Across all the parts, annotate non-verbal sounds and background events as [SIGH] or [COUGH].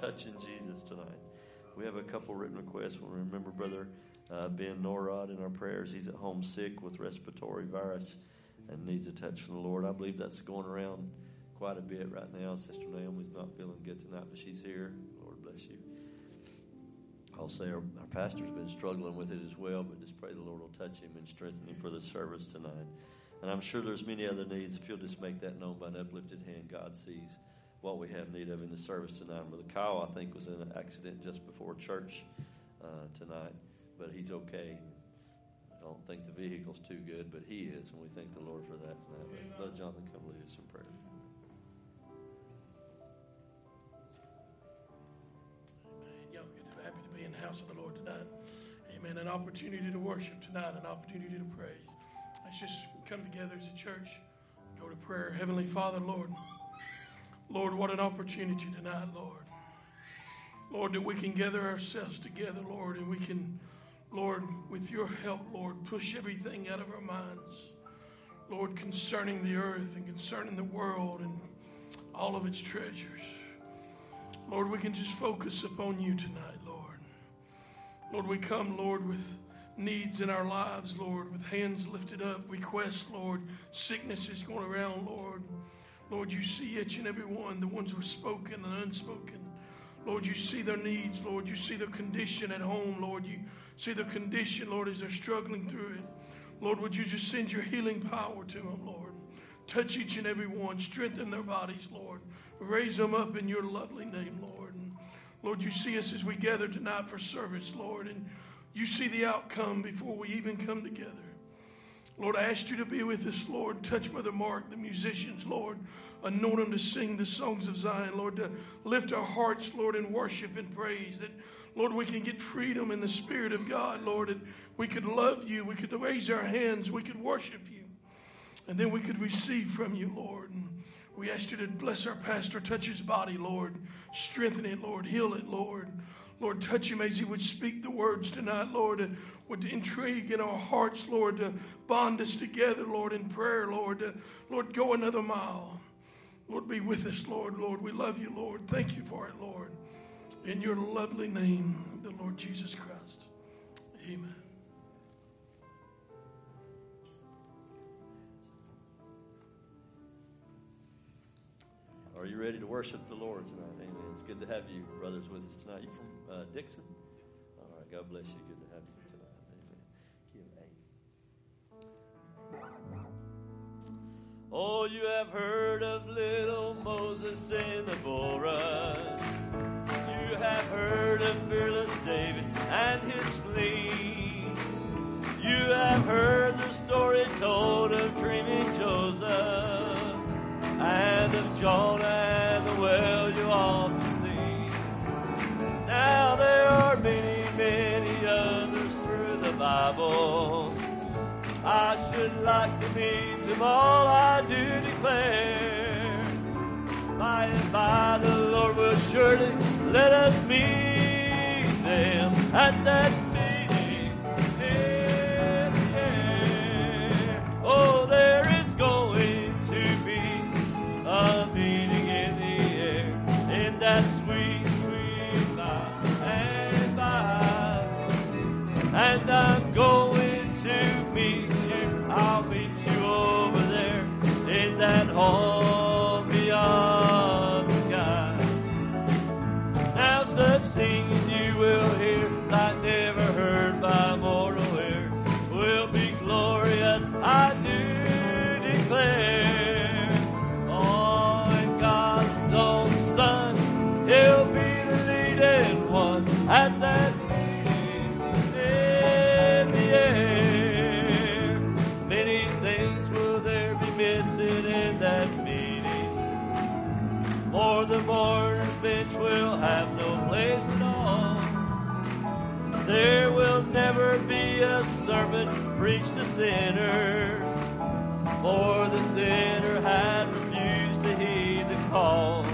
touching Jesus tonight? We have a couple written requests. We remember Brother uh, Ben Norrod in our prayers. He's at home sick with respiratory virus and needs a touch from the Lord. I believe that's going around quite a bit right now. Sister Naomi's not feeling good tonight, but she's here. Lord bless you. I'll say our, our pastor's been struggling with it as well, but just pray the Lord will touch him and strengthen him for the service tonight. And I'm sure there's many other needs. If you'll just make that known by an uplifted hand, God sees what we have need of in the service tonight. Brother Kyle, I think, was in an accident just before church uh, tonight, but he's okay. I don't think the vehicle's too good, but he is, and we thank the Lord for that tonight. But Brother Jonathan, come lead us in prayer. Amen. Y'all happy to be in the house of the Lord tonight. Amen. An opportunity to worship tonight, an opportunity to praise. Let's just come together as a church, go to prayer. Heavenly Father, Lord, Lord, what an opportunity tonight, Lord. Lord, that we can gather ourselves together, Lord, and we can, Lord, with your help, Lord, push everything out of our minds. Lord, concerning the earth and concerning the world and all of its treasures. Lord, we can just focus upon you tonight, Lord. Lord, we come, Lord, with needs in our lives, Lord, with hands lifted up, requests, Lord, sicknesses going around, Lord. Lord, you see each and every one, the ones who are spoken and unspoken. Lord, you see their needs, Lord. You see their condition at home, Lord. You see their condition, Lord, as they're struggling through it. Lord, would you just send your healing power to them, Lord? Touch each and every one, strengthen their bodies, Lord. Raise them up in your lovely name, Lord. And Lord, you see us as we gather tonight for service, Lord, and you see the outcome before we even come together. Lord, I asked you to be with us, Lord. Touch Brother Mark, the musicians, Lord. Anoint them to sing the songs of Zion, Lord, to lift our hearts, Lord, in worship and praise. That, Lord, we can get freedom in the Spirit of God, Lord, and we could love you. We could raise our hands. We could worship you. And then we could receive from you, Lord. And we ask you to bless our pastor, touch his body, Lord. Strengthen it, Lord. Heal it, Lord. Lord, touch him as he would speak the words tonight, Lord, and would intrigue in our hearts, Lord, to bond us together, Lord, in prayer, Lord. Lord, go another mile. Lord, be with us, Lord. Lord, we love you, Lord. Thank you for it, Lord. In your lovely name, the Lord Jesus Christ. Amen. Are you ready to worship the Lord tonight? Amen. It's good to have you, brothers, with us tonight. You from uh, Dixon? All right. God bless you. Good to have you tonight. Amen. Oh, you have heard of little Moses in the bulrush. You have heard of fearless David and his fleet. You have heard the story told of dreaming Joseph and of Jonah and the well you see. Now there are many, many others through the Bible. I should like to meet them all, I do declare. By and by the Lord will surely let us meet them at that and home. bench will have no place at all. There will never be a sermon preached to sinners, for the sinner had refused to heed the call.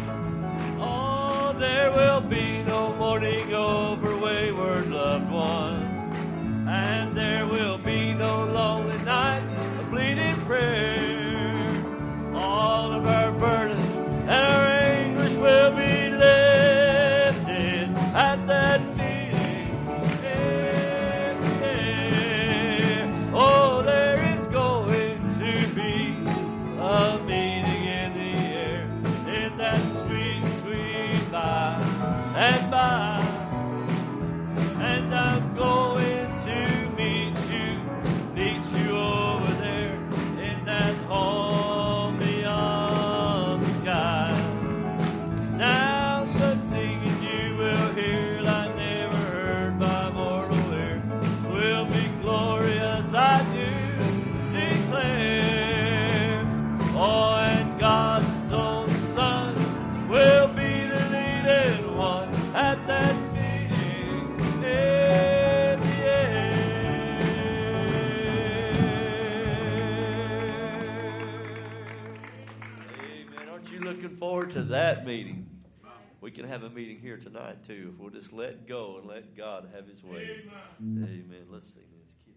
can have a meeting here tonight, too, if we'll just let go and let God have his way. Amen. Amen. Let's sing this, Kid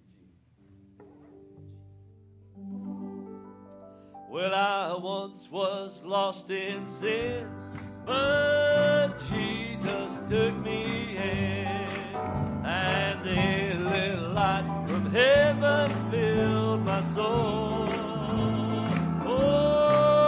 Well, I once was lost in sin, but Jesus took me in, and the little light from heaven filled my soul. Oh,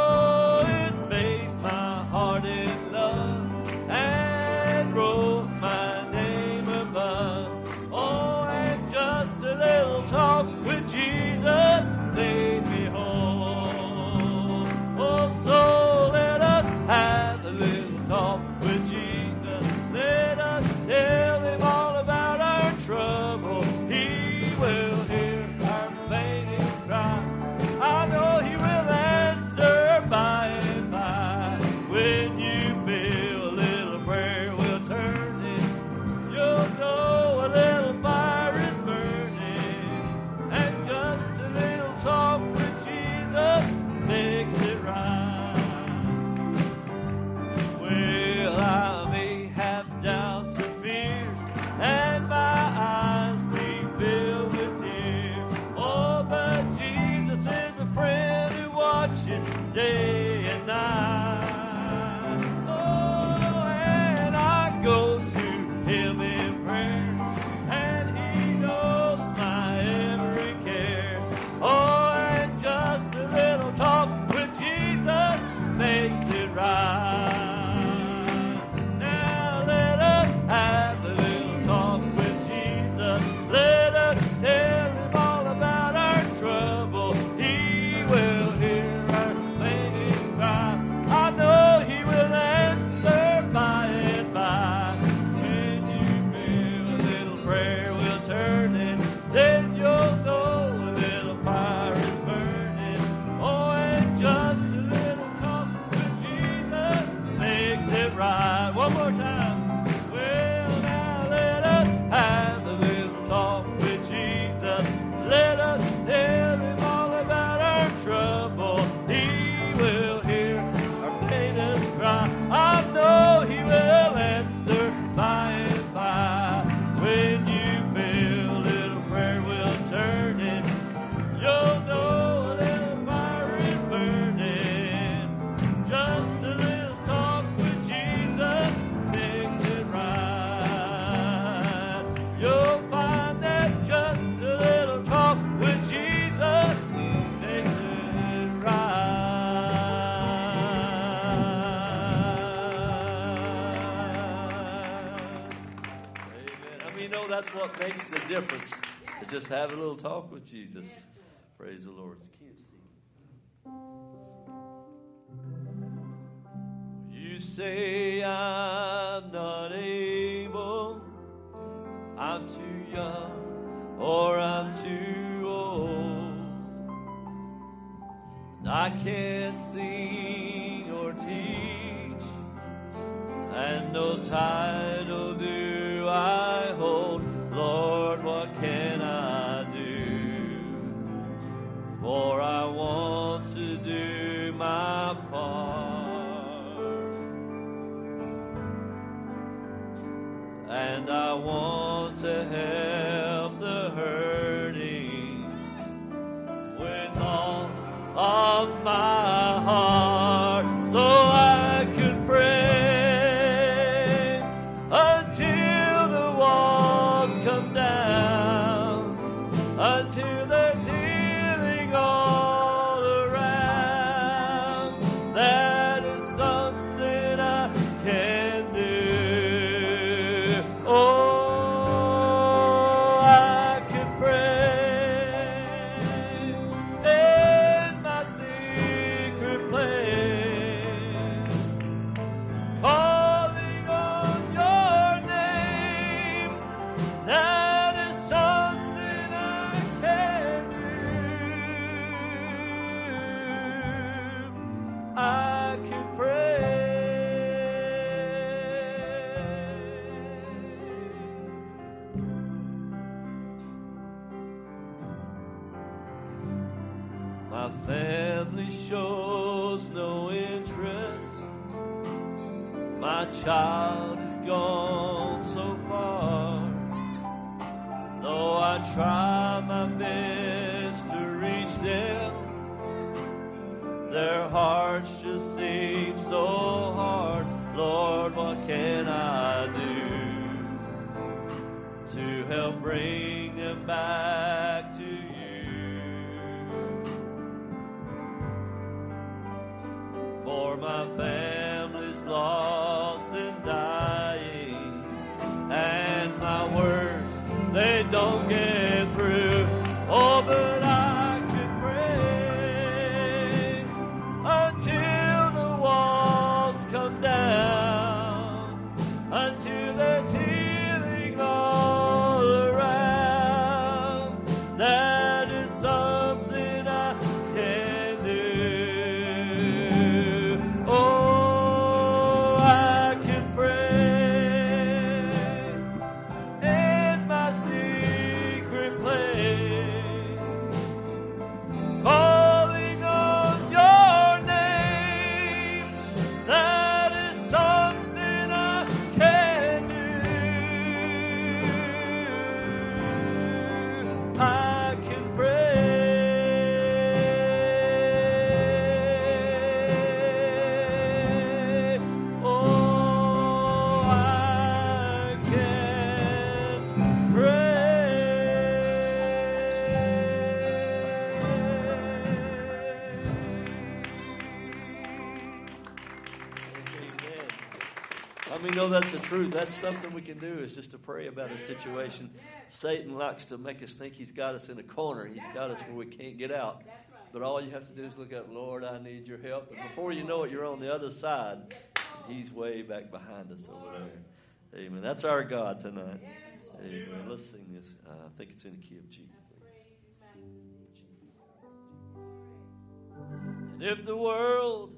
Yeah. What makes the difference? Is just have a little talk with Jesus. Praise the Lord. You say I'm not able, I'm too young, or I'm too old. I can't sing or teach, and no title do I hold. Lord, what can I do? For I want to do my part, and I want to help the hurting with all of back Me know that's the truth. That's something we can do is just to pray about a situation. Satan likes to make us think he's got us in a corner. He's got us where we can't get out. But all you have to do is look up, Lord, I need your help. And before you know it, you're on the other side. He's way back behind us over there. Amen. That's our God tonight. Amen. Let's sing this. Uh, I think it's in the key of G. And if the world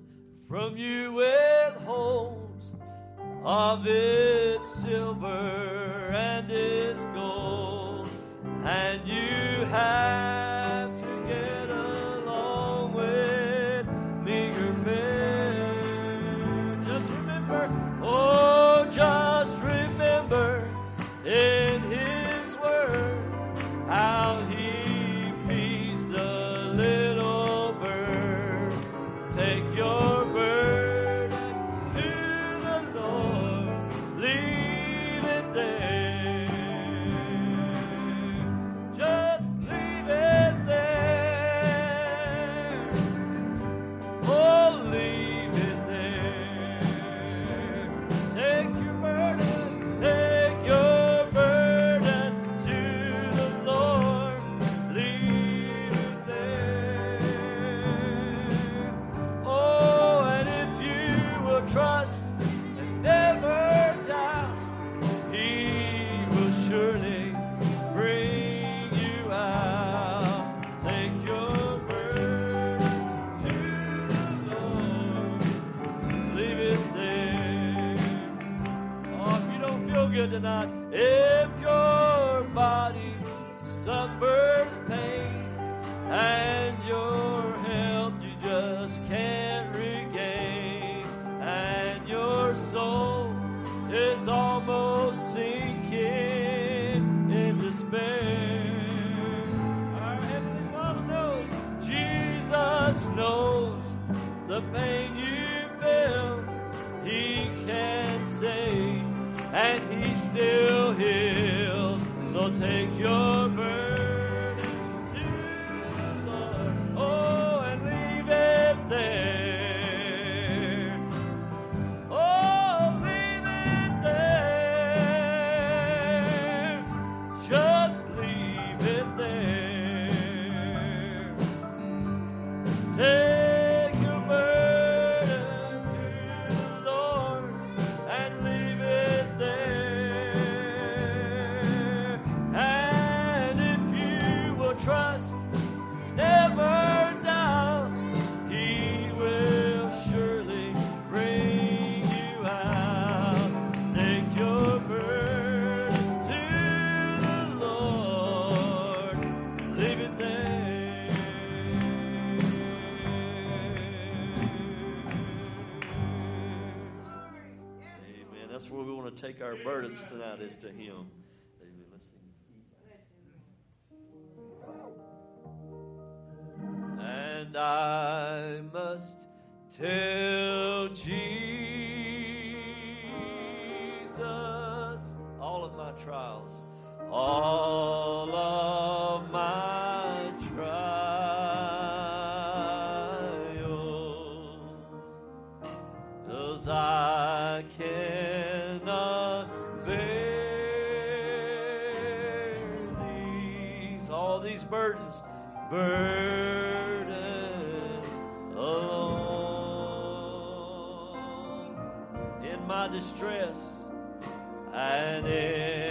from you withholds of its silver and its gold, and you have our burdens tonight is to Him. Amen. Let's sing. And I must tell Jesus all of my trials, all of my. burdens, burden alone. In my distress and in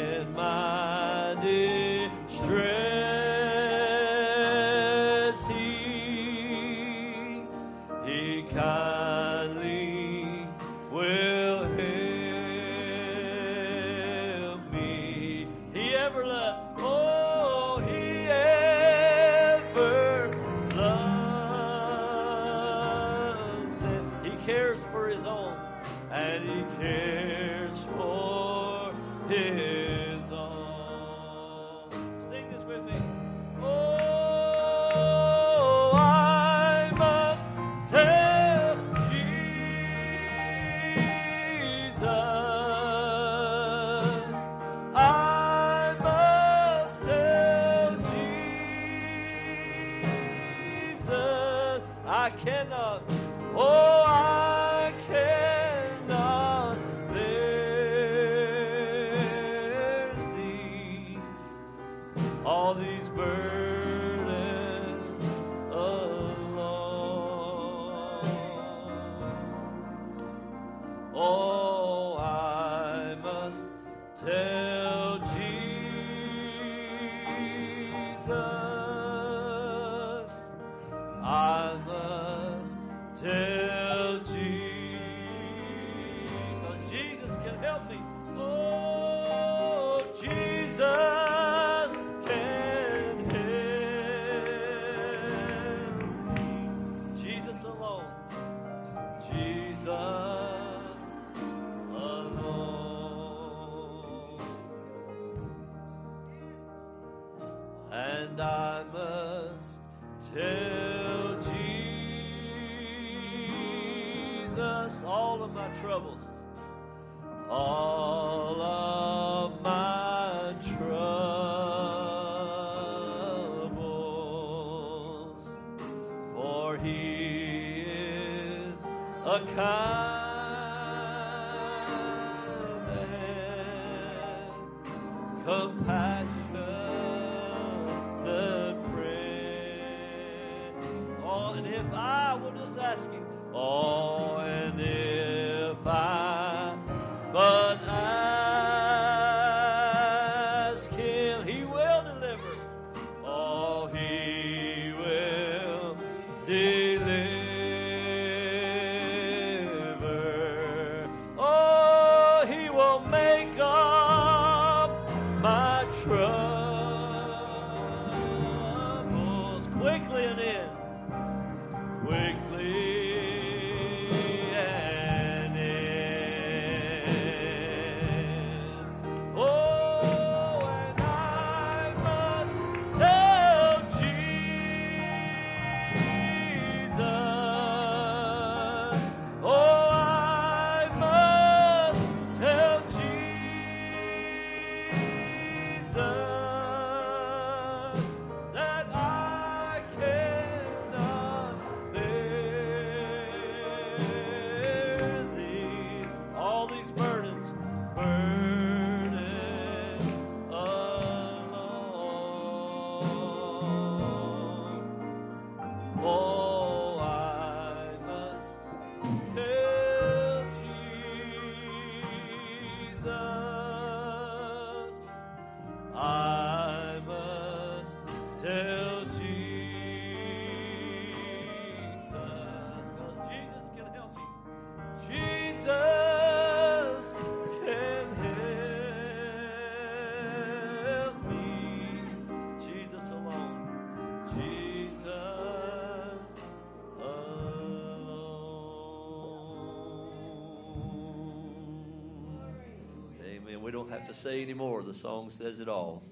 to say anymore. The song says it all.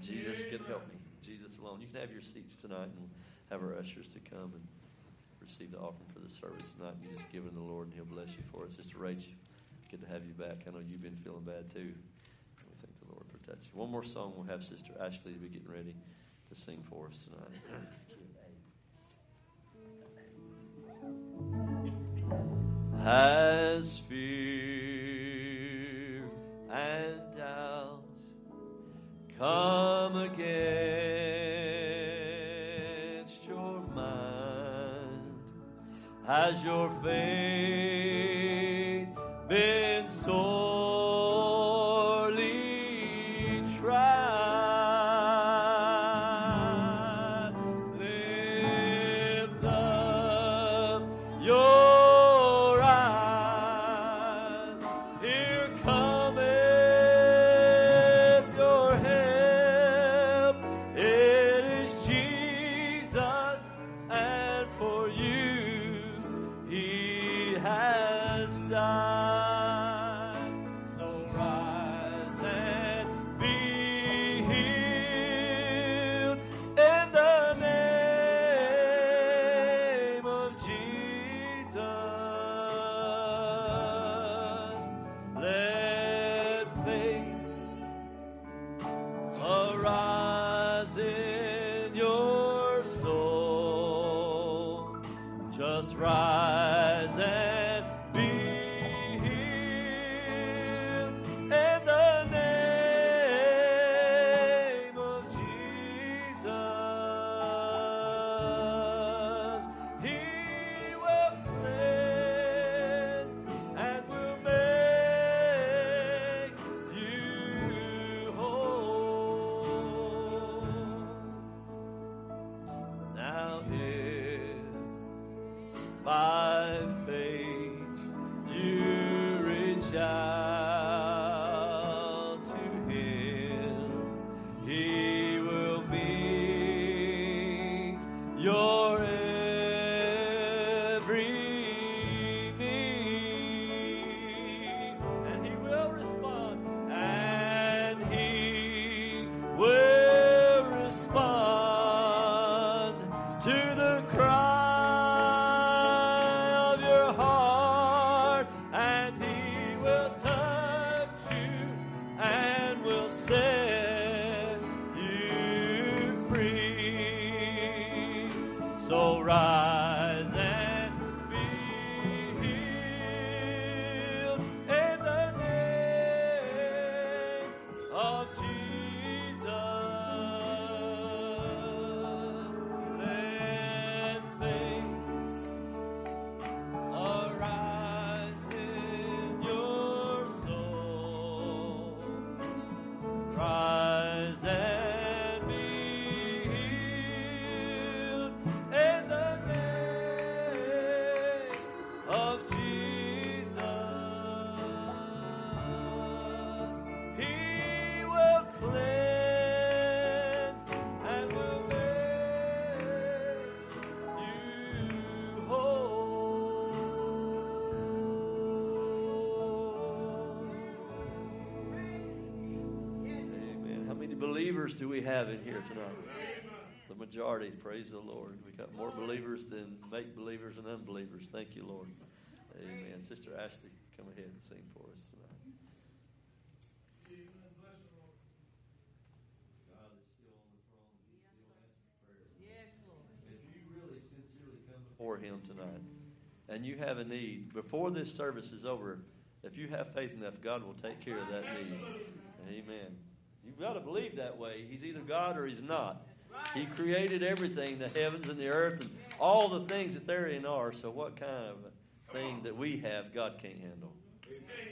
Jesus can help me. Jesus alone. You can have your seats tonight and have our ushers to come and receive the offering for the service tonight. You just give it to the Lord and He'll bless you for it. Sister Rachel, good to have you back. I know you've been feeling bad too. We thank the Lord for touching. One more song. We'll have Sister Ashley to be getting ready to sing for us tonight. Has fear come against your mind? Has your faith been believers do we have in here tonight? The majority, praise the Lord. We got more believers than make believers and unbelievers. Thank you, Lord. Amen. Sister Ashley, come ahead and sing for us tonight. For him tonight, and you have a need before this service is over, if you have faith enough, God will take care of that need. Amen. You've got to believe that way. He's either God or He's not. He created everything, the heavens and the earth, and all the things that therein are. So, what kind of thing that we have, God can't handle? Amen.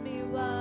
me why.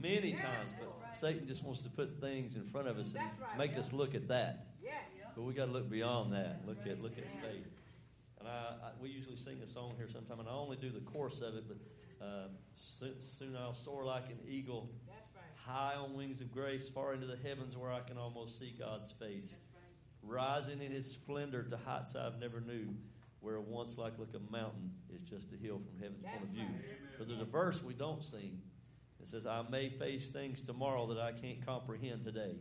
Many, times. But Satan just wants to put things in front of us and make us look at that. But we got to look beyond that. Look at look at faith. And I, I, we usually sing a song here sometime, and I only do the chorus of it. But uh, soon, soon I'll soar like an eagle, high on wings of grace, far into the heavens where I can almost see God's face, rising in His splendor to heights I've never knew. Where once like like a mountain is just a hill from heaven's point of view. But there's a verse we don't sing. It says, I may face things tomorrow that I can't comprehend today.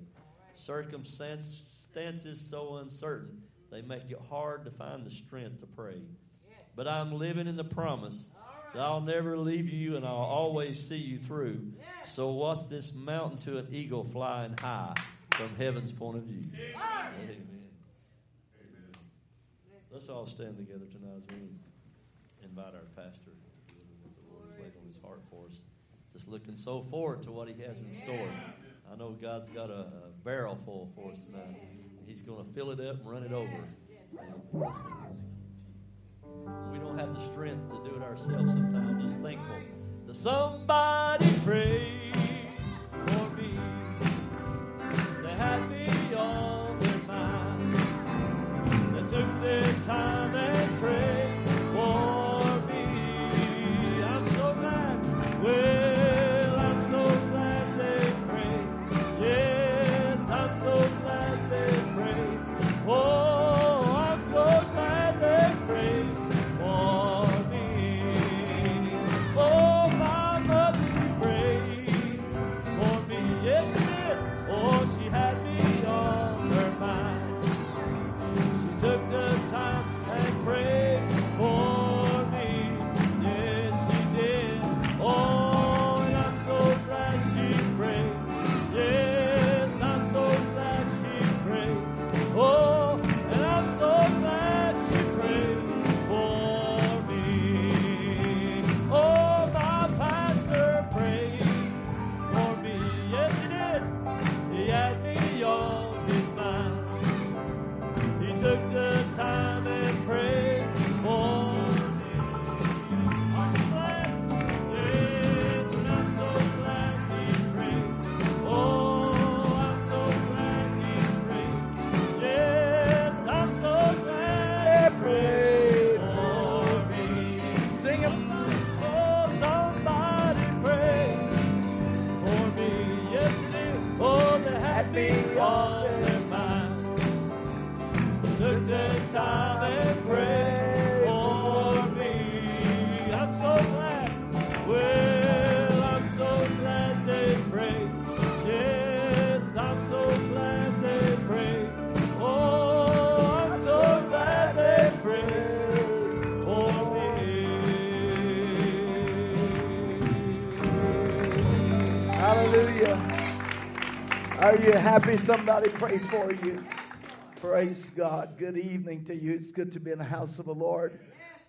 Circumstances so uncertain, they make it hard to find the strength to pray. But I'm living in the promise that I'll never leave you and I'll always see you through. So, what's this mountain to an eagle flying high from heaven's point of view? Amen. Let's all stand together tonight as we invite our pastor to do what the Lord has laid on his heart for us. Looking so forward to what he has in store. I know God's got a, a barrel full for us tonight. He's going to fill it up and run it over. We don't have the strength to do it ourselves sometimes. Just thankful that somebody prayed happy somebody prayed for you? Praise God. Good evening to you. It's good to be in the house of the Lord.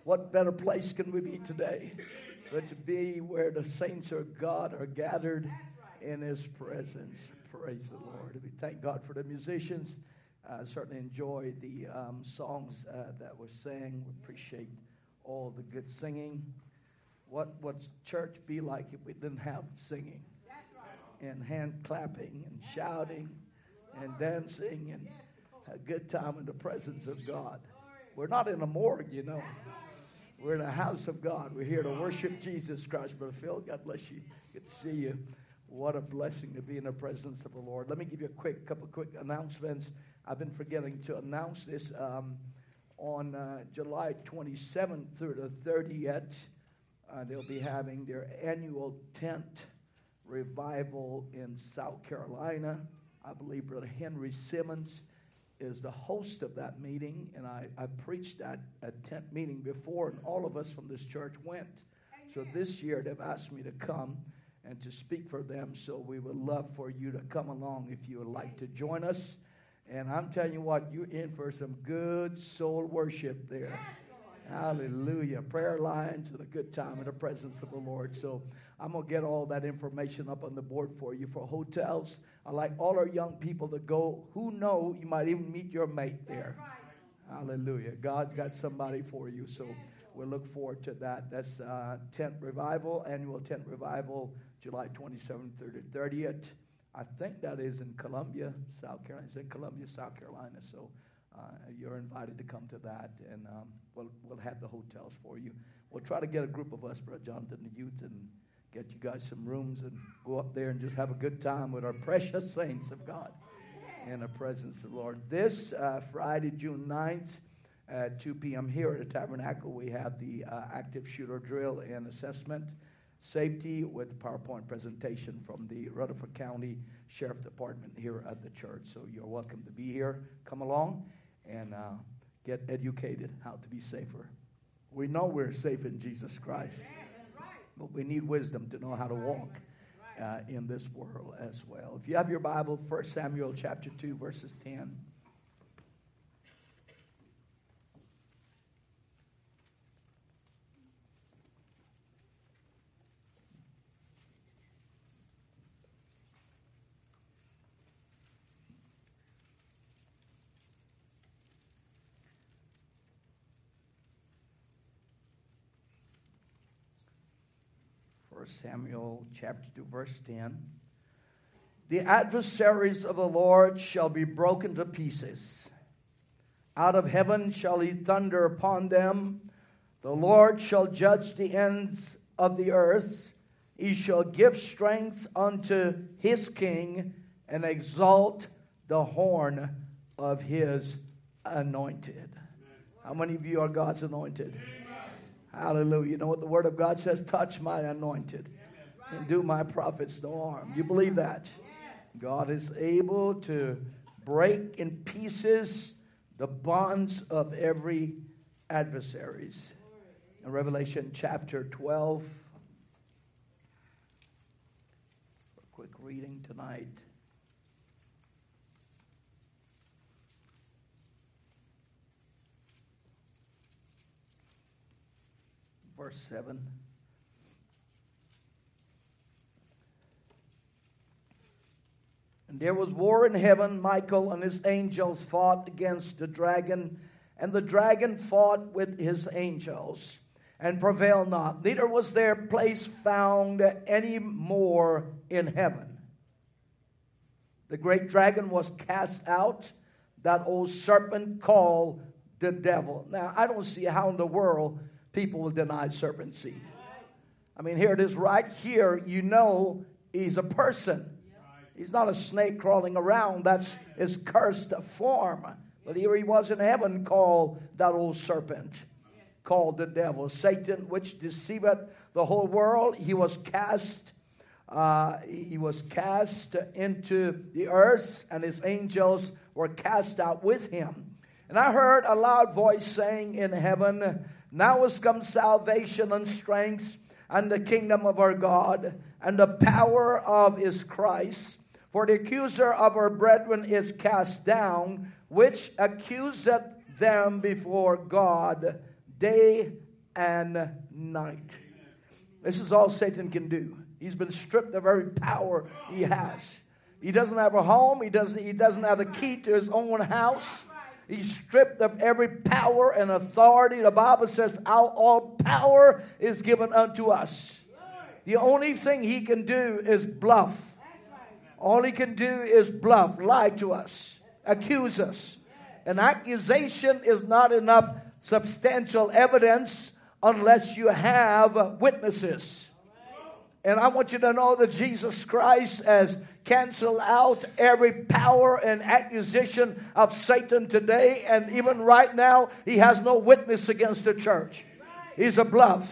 What better place can we be today but to be where the saints of God are gathered in His presence? Praise the Lord. We thank God for the musicians. I certainly enjoy the um, songs uh, that were sang. We appreciate all the good singing. What would church be like if we didn't have singing? And hand clapping and shouting and dancing and a good time in the presence of God. We're not in a morgue, you know. We're in a house of God. We're here to worship Jesus Christ. Brother Phil, God bless you. Good to see you. What a blessing to be in the presence of the Lord. Let me give you a quick couple quick announcements. I've been forgetting to announce this um, on uh, July 27th through the 30th. Uh, they'll be having their annual tent revival in South Carolina. I believe Brother Henry Simmons is the host of that meeting, and I, I preached at a tent meeting before, and all of us from this church went. So this year they've asked me to come and to speak for them, so we would love for you to come along if you would like to join us. And I'm telling you what, you're in for some good soul worship there. Hallelujah. Prayer lines and a good time in the presence of the Lord. So I'm going to get all that information up on the board for you for hotels. I like all our young people to go who know you might even meet your mate there. Hallelujah. God's got somebody for you. So we'll look forward to that. That's uh, tent revival, annual tent revival, July 27th through the 30th. I think that is in Columbia, South Carolina. It's in Columbia, South Carolina. So uh, you're invited to come to that, and um, we'll, we'll have the hotels for you. We'll try to get a group of us, Brother Jonathan, the youth, and get you guys some rooms and go up there and just have a good time with our precious saints of God in the presence of the Lord. This uh, Friday, June 9th, at 2 p.m. here at the Tabernacle, we have the uh, active shooter drill and assessment safety with PowerPoint presentation from the Rutherford County Sheriff Department here at the church. So you're welcome to be here. Come along and uh, get educated how to be safer. We know we're safe in Jesus Christ, but we need wisdom to know how to walk. Uh, in this world as well. If you have your Bible, 1 Samuel chapter 2, verses 10. Samuel chapter 2, verse 10. The adversaries of the Lord shall be broken to pieces. Out of heaven shall he thunder upon them. The Lord shall judge the ends of the earth. He shall give strength unto his king and exalt the horn of his anointed. How many of you are God's anointed? Hallelujah. You know what the Word of God says? Touch my anointed and do my prophets no harm. You believe that? God is able to break in pieces the bonds of every adversaries. In Revelation chapter 12, a quick reading tonight. Verse 7. And there was war in heaven. Michael and his angels fought against the dragon, and the dragon fought with his angels and prevailed not. Neither was there place found any more in heaven. The great dragon was cast out, that old serpent called the devil. Now, I don't see how in the world people will deny serpent seed. I mean, here it is right here. You know he's a person. He's not a snake crawling around. That's his cursed form. But here he was in heaven called that old serpent, called the devil. Satan, which deceiveth the whole world, he was cast. Uh, he was cast into the earth, and his angels were cast out with him. And I heard a loud voice saying in heaven, now has come salvation and strength and the kingdom of our God and the power of his Christ. For the accuser of our brethren is cast down, which accuseth them before God day and night. This is all Satan can do. He's been stripped of every power he has. He doesn't have a home. He doesn't, he doesn't have a key to his own house. He's stripped of every power and authority. The Bible says, All power is given unto us. The only thing he can do is bluff. All he can do is bluff, lie to us, accuse us. An accusation is not enough substantial evidence unless you have witnesses. And I want you to know that Jesus Christ has canceled out every power and accusation of Satan today. And even right now, he has no witness against the church. He's a bluff.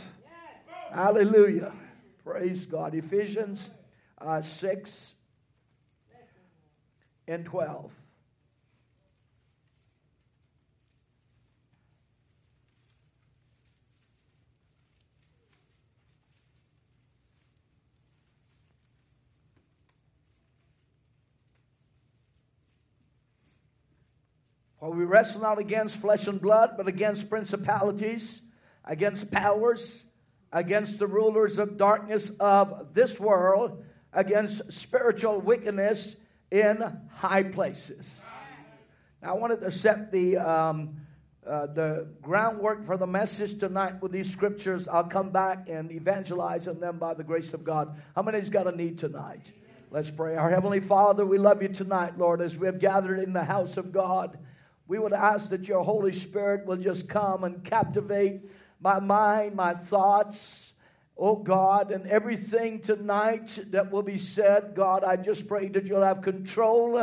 Hallelujah. Praise God. Ephesians uh, 6 and 12. For we wrestle not against flesh and blood, but against principalities, against powers, against the rulers of darkness of this world, against spiritual wickedness in high places. Now, I wanted to set the um, uh, the groundwork for the message tonight with these scriptures. I'll come back and evangelize on them by the grace of God. How many's got a need tonight? Let's pray. Our Heavenly Father, we love you tonight, Lord, as we have gathered in the house of God. We would ask that your Holy Spirit will just come and captivate my mind, my thoughts, oh God, and everything tonight that will be said. God, I just pray that you'll have control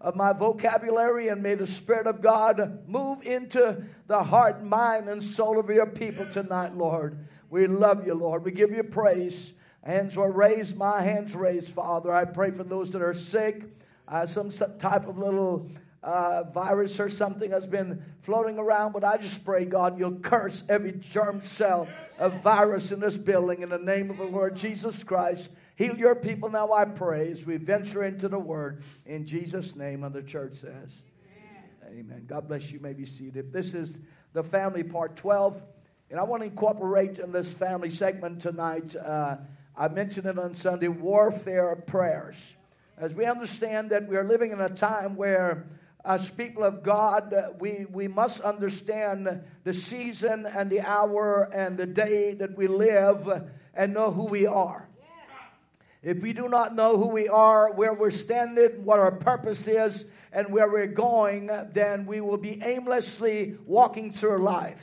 of my vocabulary and may the Spirit of God move into the heart, mind, and soul of your people tonight, Lord. We love you, Lord. We give you praise. Hands were raised, my hands raised, Father. I pray for those that are sick, uh, some type of little uh, virus or something has been floating around, but I just pray, God, you'll curse every germ cell of virus in this building in the name of the Lord Jesus Christ. Heal your people now, I pray, as we venture into the word. In Jesus' name, and the church says, Amen. Amen. God bless you. may be seated. This is the family part 12, and I want to incorporate in this family segment tonight. Uh, I mentioned it on Sunday warfare prayers. As we understand that we are living in a time where as people of God, we, we must understand the season and the hour and the day that we live and know who we are. If we do not know who we are, where we're standing, what our purpose is, and where we're going, then we will be aimlessly walking through life.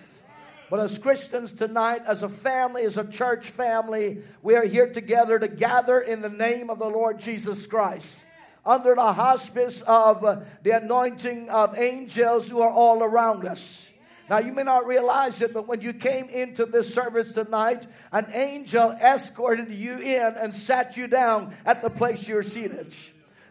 But as Christians tonight, as a family, as a church family, we are here together to gather in the name of the Lord Jesus Christ under the hospice of uh, the anointing of angels who are all around us. Now, you may not realize it, but when you came into this service tonight, an angel escorted you in and sat you down at the place you're seated.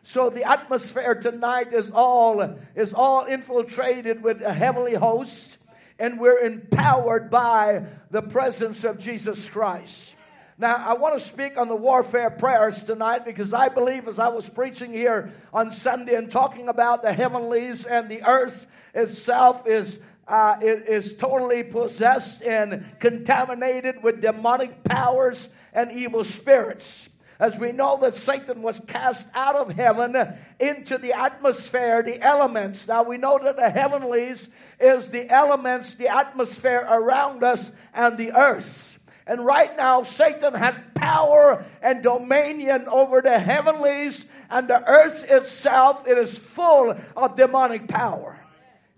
So the atmosphere tonight is all is all infiltrated with a heavenly host, and we're empowered by the presence of Jesus Christ. Now, I want to speak on the warfare prayers tonight because I believe as I was preaching here on Sunday and talking about the heavenlies and the earth itself is uh, is, totally possessed and contaminated with demonic powers and evil spirits. As we know that Satan was cast out of heaven into the atmosphere, the elements. Now we know that the heavenlies is the elements, the atmosphere around us, and the earth. And right now, Satan had power and dominion over the heavenlies and the earth itself. It is full of demonic power.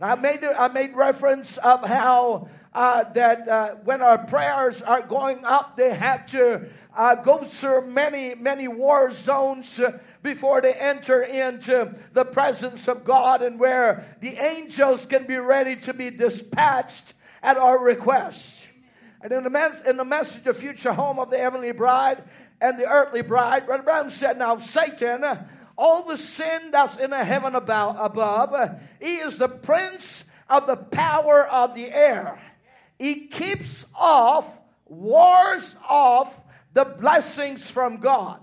I made, I made reference of how uh, that uh, when our prayers are going up, they have to uh, go through many, many war zones before they enter into the presence of God and where the angels can be ready to be dispatched at our request. And in the, mes- in the message, of Future Home of the Heavenly Bride and the Earthly Bride, Brother Branham said, Now, Satan all the sin that's in the heaven about, above. He is the prince of the power of the air. He keeps off, wars off the blessings from God.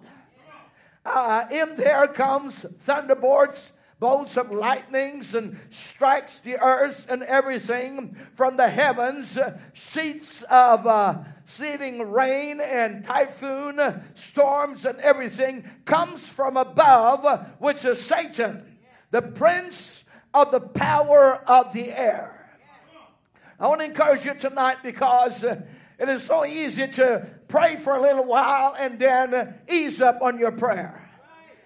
Uh, in there comes thunderbolts, bolts of lightnings and strikes the earth and everything from the heavens, sheets of uh, sleeting rain and typhoon, storms and everything comes from above, which is Satan, the prince of the power of the air. I want to encourage you tonight because uh, it is so easy to pray for a little while and then ease up on your prayer.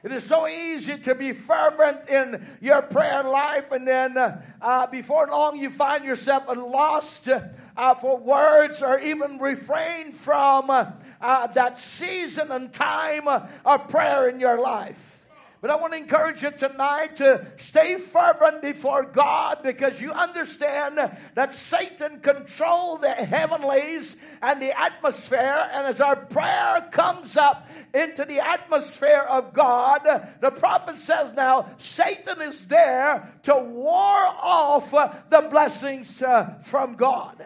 It is so easy to be fervent in your prayer life, and then uh, uh, before long you find yourself lost uh, for words or even refrain from uh, that season and time of prayer in your life. But I want to encourage you tonight to stay fervent before God because you understand that Satan controls the heavenlies and the atmosphere. And as our prayer comes up into the atmosphere of God, the prophet says now Satan is there to war off the blessings uh, from God.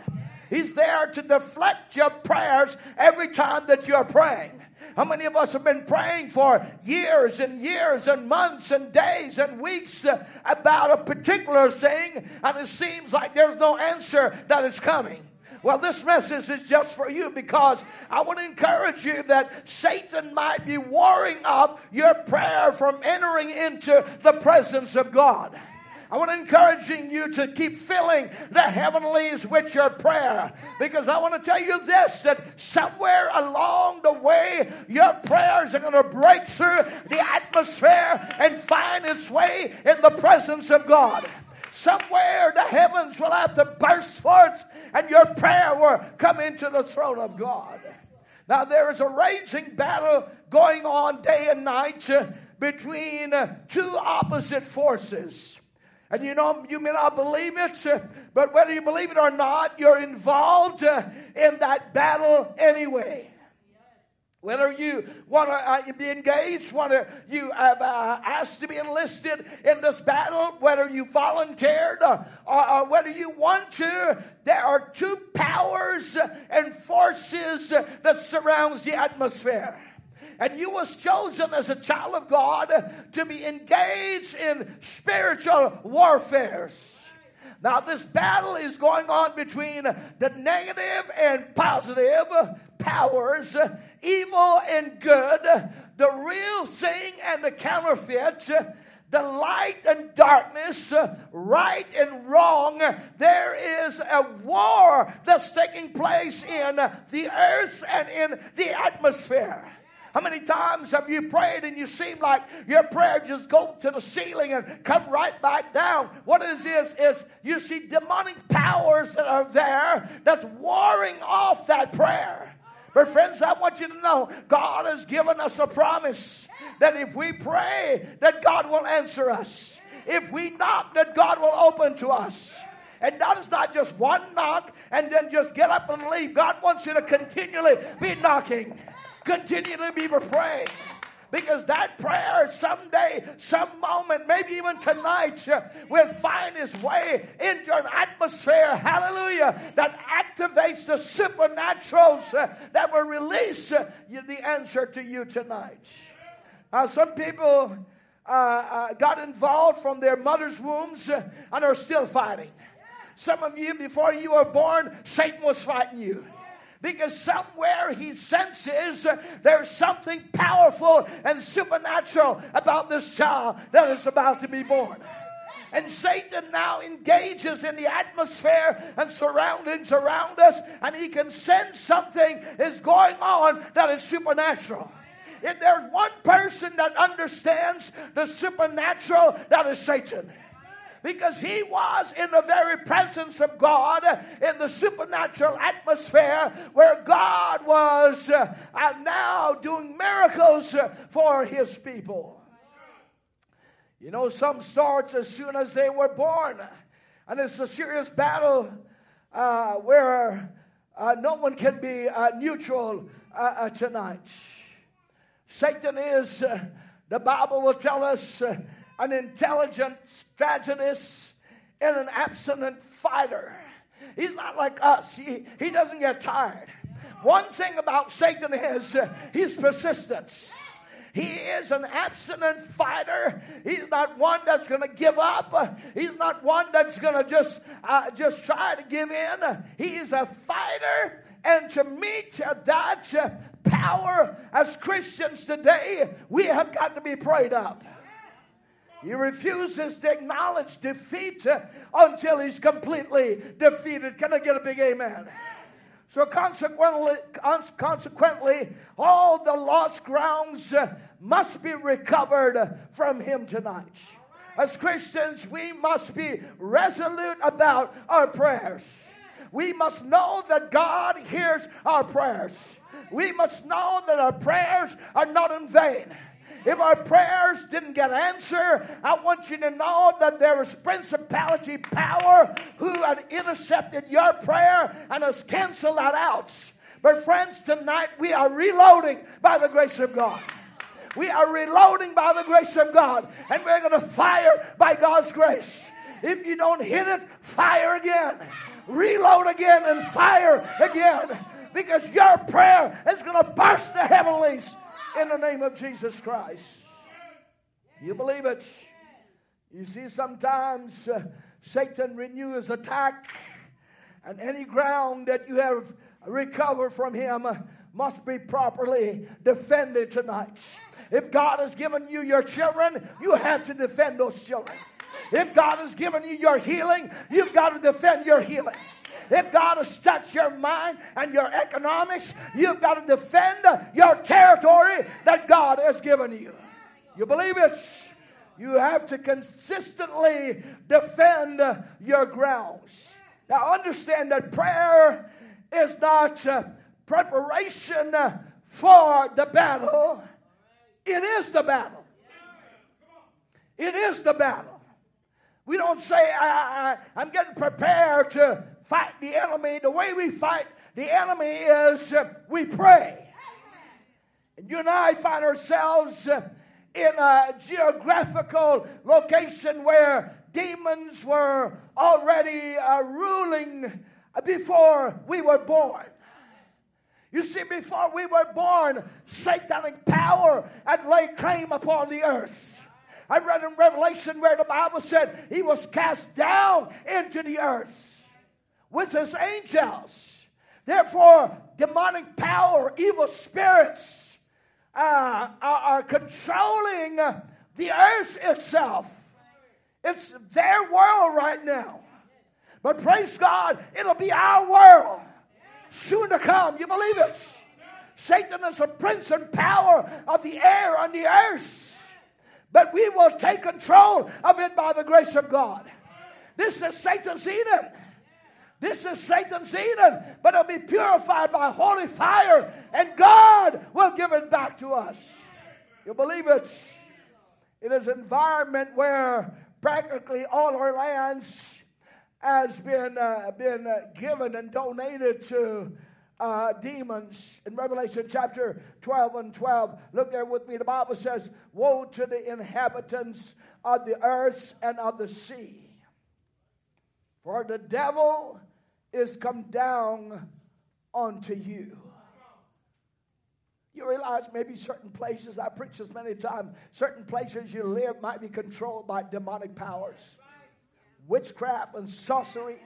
He's there to deflect your prayers every time that you're praying. How many of us have been praying for years and years and months and days and weeks uh, about a particular thing, and it seems like there's no answer that is coming? Well, this message is just for you because I want to encourage you that Satan might be warring up your prayer from entering into the presence of God. I want to encouraging you to keep filling the heavenlies with your prayer because I want to tell you this that somewhere along the way your prayers are going to break through the atmosphere and find its way in the presence of God. Somewhere the heavens will have to burst forth and your prayer will come into the throne of God. Now there is a raging battle going on day and night between two opposite forces. And you know, you may not believe it, uh, but whether you believe it or not, you're involved uh, in that battle anyway. Whether you want to uh, be engaged, whether you have asked to be enlisted in this battle, whether you volunteered, or, whether you want to, there are two powers and forces that surrounds the atmosphere. And you was chosen as a child of God to be engaged in spiritual warfares. Now, this battle is going on between the negative and positive powers, evil and good, the real thing and the counterfeit, the light and darkness, right and wrong. There is a war that's taking place in the earth and in the atmosphere. How many times have you prayed and you seem like your prayer just go to the ceiling and come right back down? What it is is, is you see demonic powers that are there that's warring off that prayer. But friends, I want you to know God has given us a promise that if we pray, that God will answer us. If we knock, that God will open to us. And that is not just one knock and then just get up and leave. God wants you to continually be knocking. Continue to be praying. Because that prayer someday, some moment, maybe even tonight, uh, will find its way into an atmosphere, hallelujah, that activates the supernaturals uh, that will release uh, the answer to you tonight. Uh, some people uh, uh, got involved from their mother's wombs and are still fighting. Some of you, before you were born, Satan was fighting you because somewhere he senses there's something powerful and supernatural about this child that is about to be born. And Satan now engages in the atmosphere and surroundings around us, and he can sense something is going on that is supernatural. If there's one person that understands the supernatural, that is Satan because he was in the very presence of God in the supernatural atmosphere where God was uh, now doing miracles for his people. You know, some starts as soon as they were born, and it's a serious battle uh, where uh, no one can be uh, neutral uh, uh, tonight. Satan is, the Bible will tell us, an intelligent strategist and an abstinent fighter. He's not like us, he, he doesn't get tired. One thing about Satan is he's persistent. He is an abstinent fighter. He's not one that's going to give up. He's not one that's going to just uh, just try to give in. He is a fighter, and to meet that power as Christians today, we have got to be prayed up. He refuses to acknowledge defeat until he's completely defeated. Can I get a big amen? So consequently, consequently, all the lost grounds uh, must be recovered from him tonight. As Christians, we must be resolute about our prayers. We must know that God hears our prayers. We must know that our prayers are not in vain. If our prayers didn't get answered, I want you to know that there is principality power who had intercepted your prayer and has canceled that out. But friends, tonight we are reloading by the grace of God. We are reloading by the grace of God, and we're going to fire by God's grace. If you don't hit it, fire again. Reload again and fire again. Because your prayer is going to burst the heavenlies in the name of Jesus Christ. You believe it? You see, sometimes uh, Satan renews his attack, and any ground that you have recovered from him uh, must be properly defended tonight. If God has given you your children, you have to defend those children. If God has given you your healing, you've got to defend your healing. If God has touched your mind and your economics, you've got to defend your territory that God has given you. You believe it? You have to consistently defend your grounds. Now, understand that prayer is not uh, preparation for the battle, it is the battle. It is the battle. We don't say, I, I'm getting prepared to fight the enemy. The way we fight the enemy is uh, we pray. And you and I find ourselves uh, in a geographical location where demons were already uh, ruling before we were born. You see, before we were born, satanic power had laid claim upon the earth. I read in Revelation where the Bible said he was cast down into the earth with his angels. Therefore, demonic power, evil spirits uh, are, are controlling the earth itself. It's their world right now. But praise God, it'll be our world soon to come. You believe it? Satan is a prince and power of the air and the earth. But we will take control of it by the grace of God. This is Satan's Eden. This is Satan's Eden, but it'll be purified by holy fire, and God will give it back to us. You believe it? It is an environment where practically all our lands has been, uh, been uh, given and donated to uh, demons. In Revelation chapter 12 and 12, look there with me. The Bible says, Woe to the inhabitants of the earth and of the sea. For the devil is come down unto you. You realize maybe certain places, I preach this many times, certain places you live might be controlled by demonic powers witchcraft and sorceries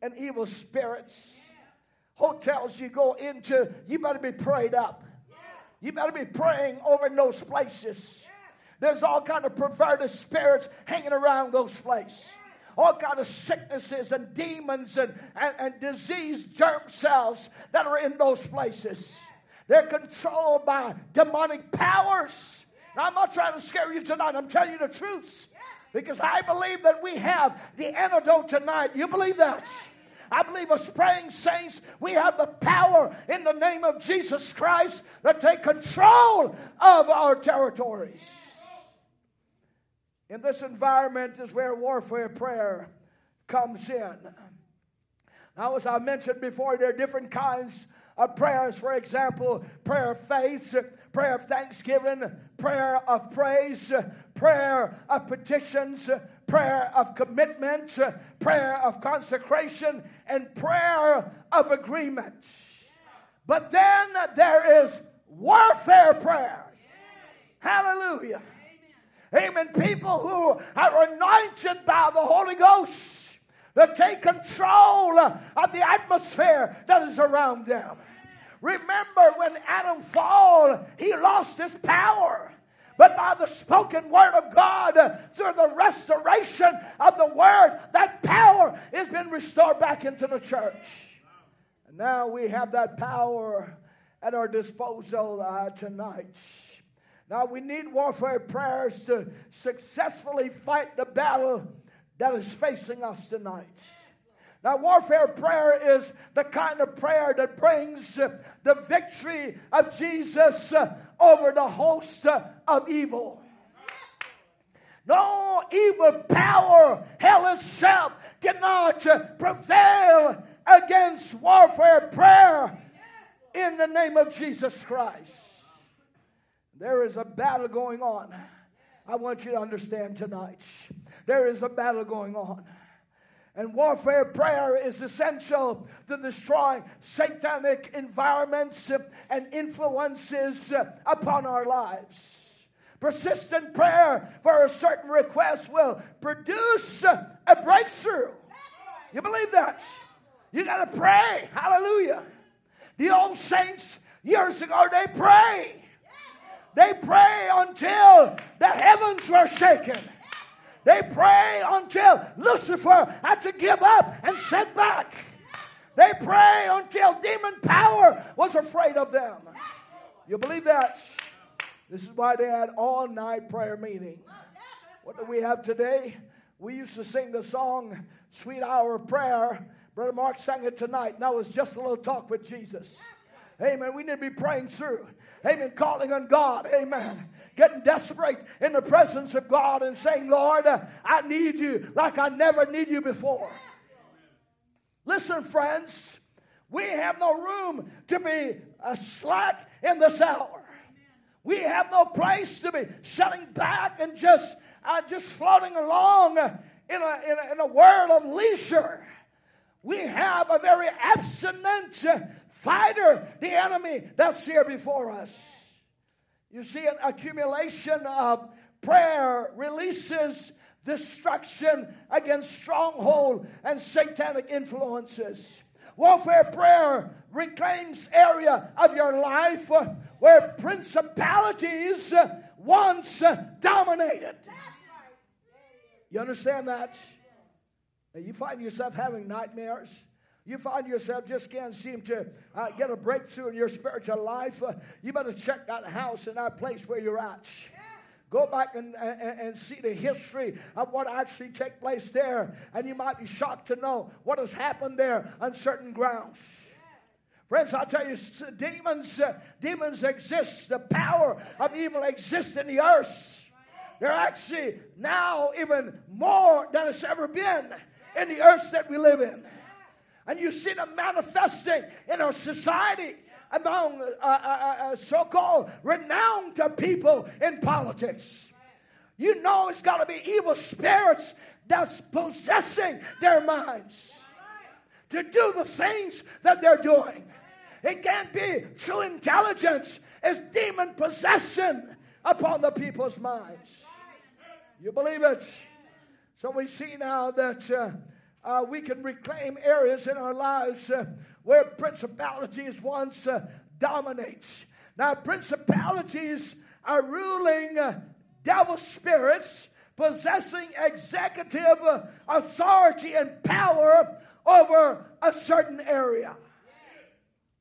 and evil spirits. Hotels you go into, you better be prayed up. You better be praying over in those places. There's all kind of perverted spirits hanging around those places. All kind of sicknesses and demons and, and, and disease germ cells that are in those places. They're controlled by demonic powers. Now, I'm not trying to scare you tonight. I'm telling you the truth because I believe that we have the antidote tonight. You believe that? I believe as praying saints, we have the power in the name of Jesus Christ to take control of our territories. In this environment is where warfare prayer comes in. Now, as I mentioned before, there are different kinds of prayers. For example, prayer of faith, prayer of thanksgiving, prayer of praise, prayer of petitions, prayer of commitment, prayer of consecration, and prayer of agreement. But then there is warfare prayers. Hallelujah. Amen. People who are anointed by the Holy Ghost that take control of the atmosphere that is around them. Remember when Adam fell, he lost his power. But by the spoken word of God, through the restoration of the word, that power has been restored back into the church. And now we have that power at our disposal uh, tonight. Now we need warfare prayers to successfully fight the battle that is facing us tonight. Now, warfare prayer is the kind of prayer that brings the victory of Jesus over the host of evil. No evil power, hell itself, cannot prevail against warfare prayer in the name of Jesus Christ. There is a battle going on. I want you to understand tonight. There is a battle going on. And warfare prayer is essential to destroy satanic environments and influences upon our lives. Persistent prayer for a certain request will produce a breakthrough. You believe that? You got to pray. Hallelujah. The old saints years ago, they pray. They pray until the heavens were shaken. They pray until Lucifer had to give up and sit back. They pray until demon power was afraid of them. You believe that? This is why they had all night prayer meeting. What do we have today? We used to sing the song Sweet Hour of Prayer. Brother Mark sang it tonight. Now it's just a little talk with Jesus. Amen. We need to be praying through. Amen. Calling on God. Amen. Getting desperate in the presence of God and saying, Lord, uh, I need you like I never need you before. Listen, friends, we have no room to be a slack in this hour. We have no place to be sitting back and just, uh, just floating along uh, in a, in, a, in a world of leisure. We have a very abstinent fighter, the enemy that's here before us. You see, an accumulation of prayer releases destruction against stronghold and satanic influences. Warfare prayer reclaims area of your life where principalities once dominated. You understand that? you find yourself having nightmares. You find yourself just can't seem to uh, get a breakthrough in your spiritual life. Uh, you better check that house and that place where you're at. Go back and, and, and, see the history of what actually took place there, and you might be shocked to know what has happened there on certain grounds. Friends, I'll tell you, demons, uh, demons exist. The power of evil exists in the earth. They're actually now even more than it's ever been in the earth that we live in. And you see them manifesting in our society among uh, uh, uh, uh so called renowned people in politics. You know it's got to be evil spirits that's possessing their minds to do the things that they're doing. It can't be true intelligence, it's demon possession upon the people's minds. You believe it? So we see now that uh, uh, we can reclaim areas in our lives uh, where principalities once uh, dominates. Now, principalities are ruling uh, devil spirits possessing executive uh, authority and power over a certain area.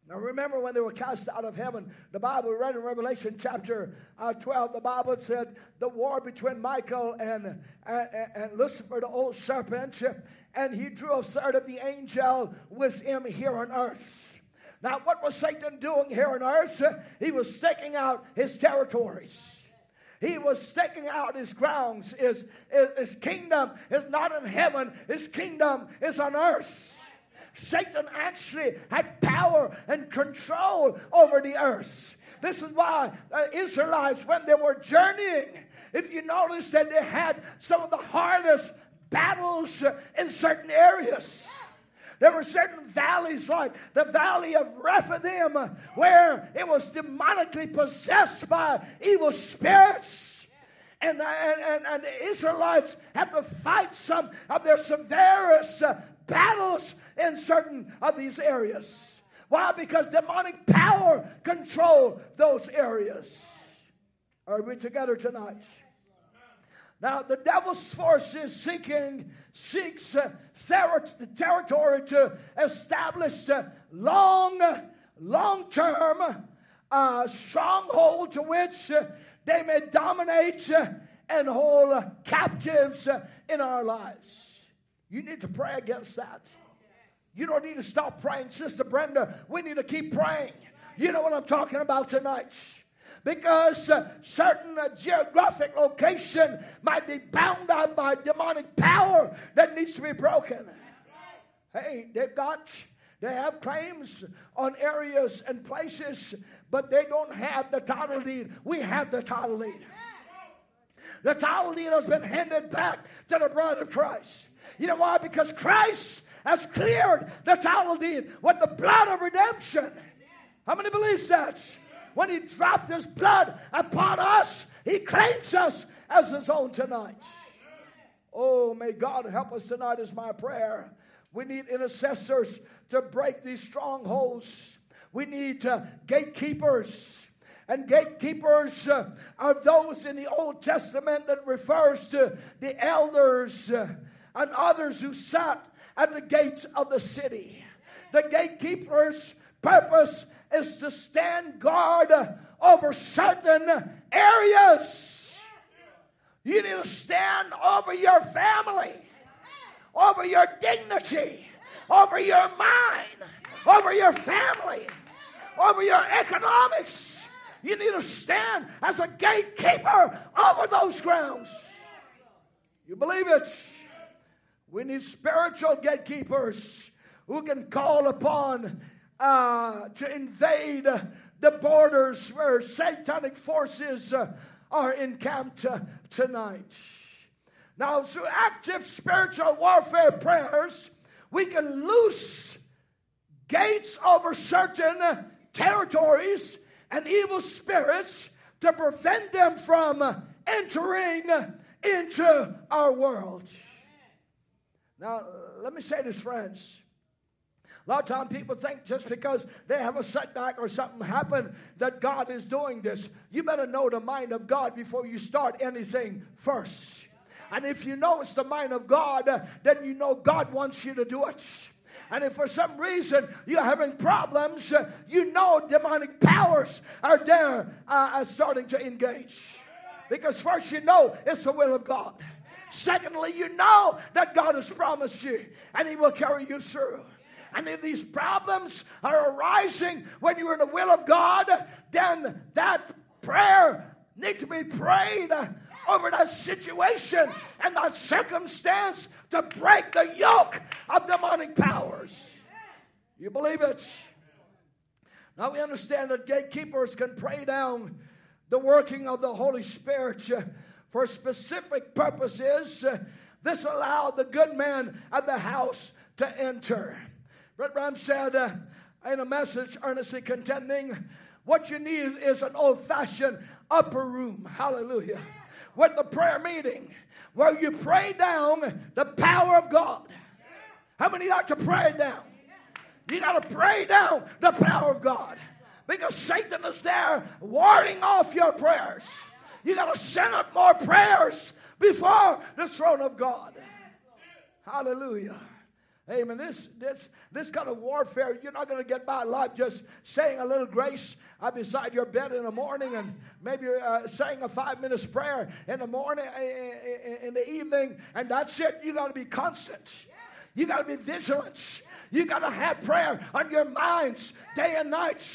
Now, remember when they were cast out of heaven, the Bible read in Revelation chapter uh, 12, the Bible said the war between Michael and, and, and Lucifer, the old serpent, and he drew a third of the angel with him here on earth. Now, what was Satan doing here on earth? He was staking out his territories. He was staking out his grounds. His, his, his kingdom is not in heaven, his kingdom is on earth. Satan actually had power and control over the earth. This is why uh, Israelites, when they were journeying, if you notice that they had some of the hardest battles uh, in certain areas. There were certain valleys, like the valley of Rephidim, uh, where it was demonically possessed by evil spirits. And, uh, and, and, and, the Israelites had to fight some of their severest battles in certain of these areas. Why? Because demonic power controlled those areas. Are we together tonight? Now, the devil's force is seeking, seeks uh, the territory to establish a long, long term uh, stronghold to which uh, they may dominate uh, and hold captives uh, in our lives. You need to pray against that. You don't need to stop praying, Sister Brenda. We need to keep praying. You know what I'm talking about tonight. Because uh, certain uh, geographic location might be bound up by demonic power that needs to be broken. Hey, they've got, they have claims on areas and places, but they don't have the title deed. We have the title deed. The title deed has been handed back to the bride of Christ. You know why? Because Christ has cleared the title deed with the blood of redemption. How many believes that? When he dropped his blood upon us, he claims us as his own tonight. Oh, may God help us tonight, is my prayer. We need intercessors to break these strongholds. We need uh, gatekeepers And gatekeepers uh, are those in the Old Testament that refers to the elders uh, and others who sat at the gates of the city. The gatekeeper's purpose is to stand guard over certain areas. You need to stand over your family, over your dignity, over your mind, over your family, over your economics. You need to stand as a gatekeeper over those grounds. You believe it? We need spiritual gatekeepers who can call upon uh, to invade the borders where satanic forces uh, are encamped uh, tonight. Now, through active spiritual warfare prayers, we can loose gates over certain territories and evil spirits to prevent them from entering into our world. Now, let me say this, friends. A lot of times people think just because they have a setback or something happen that God is doing this. You better know the mind of God before you start anything first. And if you know it's the mind of God, then you know God wants you to do it. And if for some reason you're having problems, you know demonic powers are there uh, starting to engage. Because first you know it's the will of God. Secondly, you know that God has promised you and He will carry you through. And if these problems are arising when you're in the will of God, then that prayer needs to be prayed over that situation and that circumstance to break the yoke of demonic powers. You believe it? Now we understand that gatekeepers can pray down the working of the Holy Spirit uh, for specific purposes. Uh, this allowed the good man of the house to enter. Brother Branham said uh, in a message, earnestly contending, what you need is an old fashioned upper room. Hallelujah. With the prayer meeting where you pray down the power of God. How many like to pray down? You got to pray down the power of God because Satan is there warding off your prayers. You got to send up more prayers before the throne of God. Hallelujah. Amen. This, this, this kind of warfare, you're not going to get by life just saying a little grace uh, beside your bed in the morning and maybe uh, saying a five minutes prayer in the morning, in the evening, and that's it. You got to be constant. You got to be vigilant. You got to have prayer on your minds day and night.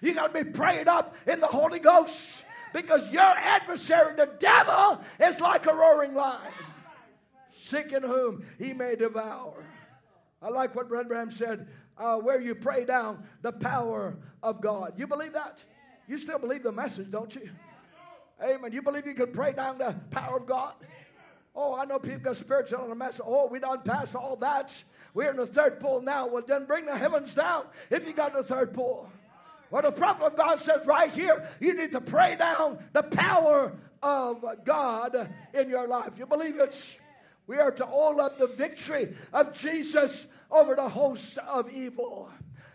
You got to be prayed up in the Holy Ghost because your adversary, the devil, is like a roaring lion, seeking whom he may devour. I like what Brother Branham said, uh, where you pray down the power of God. You believe that? You still believe the message, don't you? Amen. You believe you can pray down the power of God? Oh, I know people got spiritual on the message. Oh, we don't pass all that. We're in the third pull now. Well, then bring the heavens down if you got the third pull. Well, the prophet of God says right here, you need to pray down the power of God in your life. You believe it? We are to hold up the victory of Jesus over the host of evil.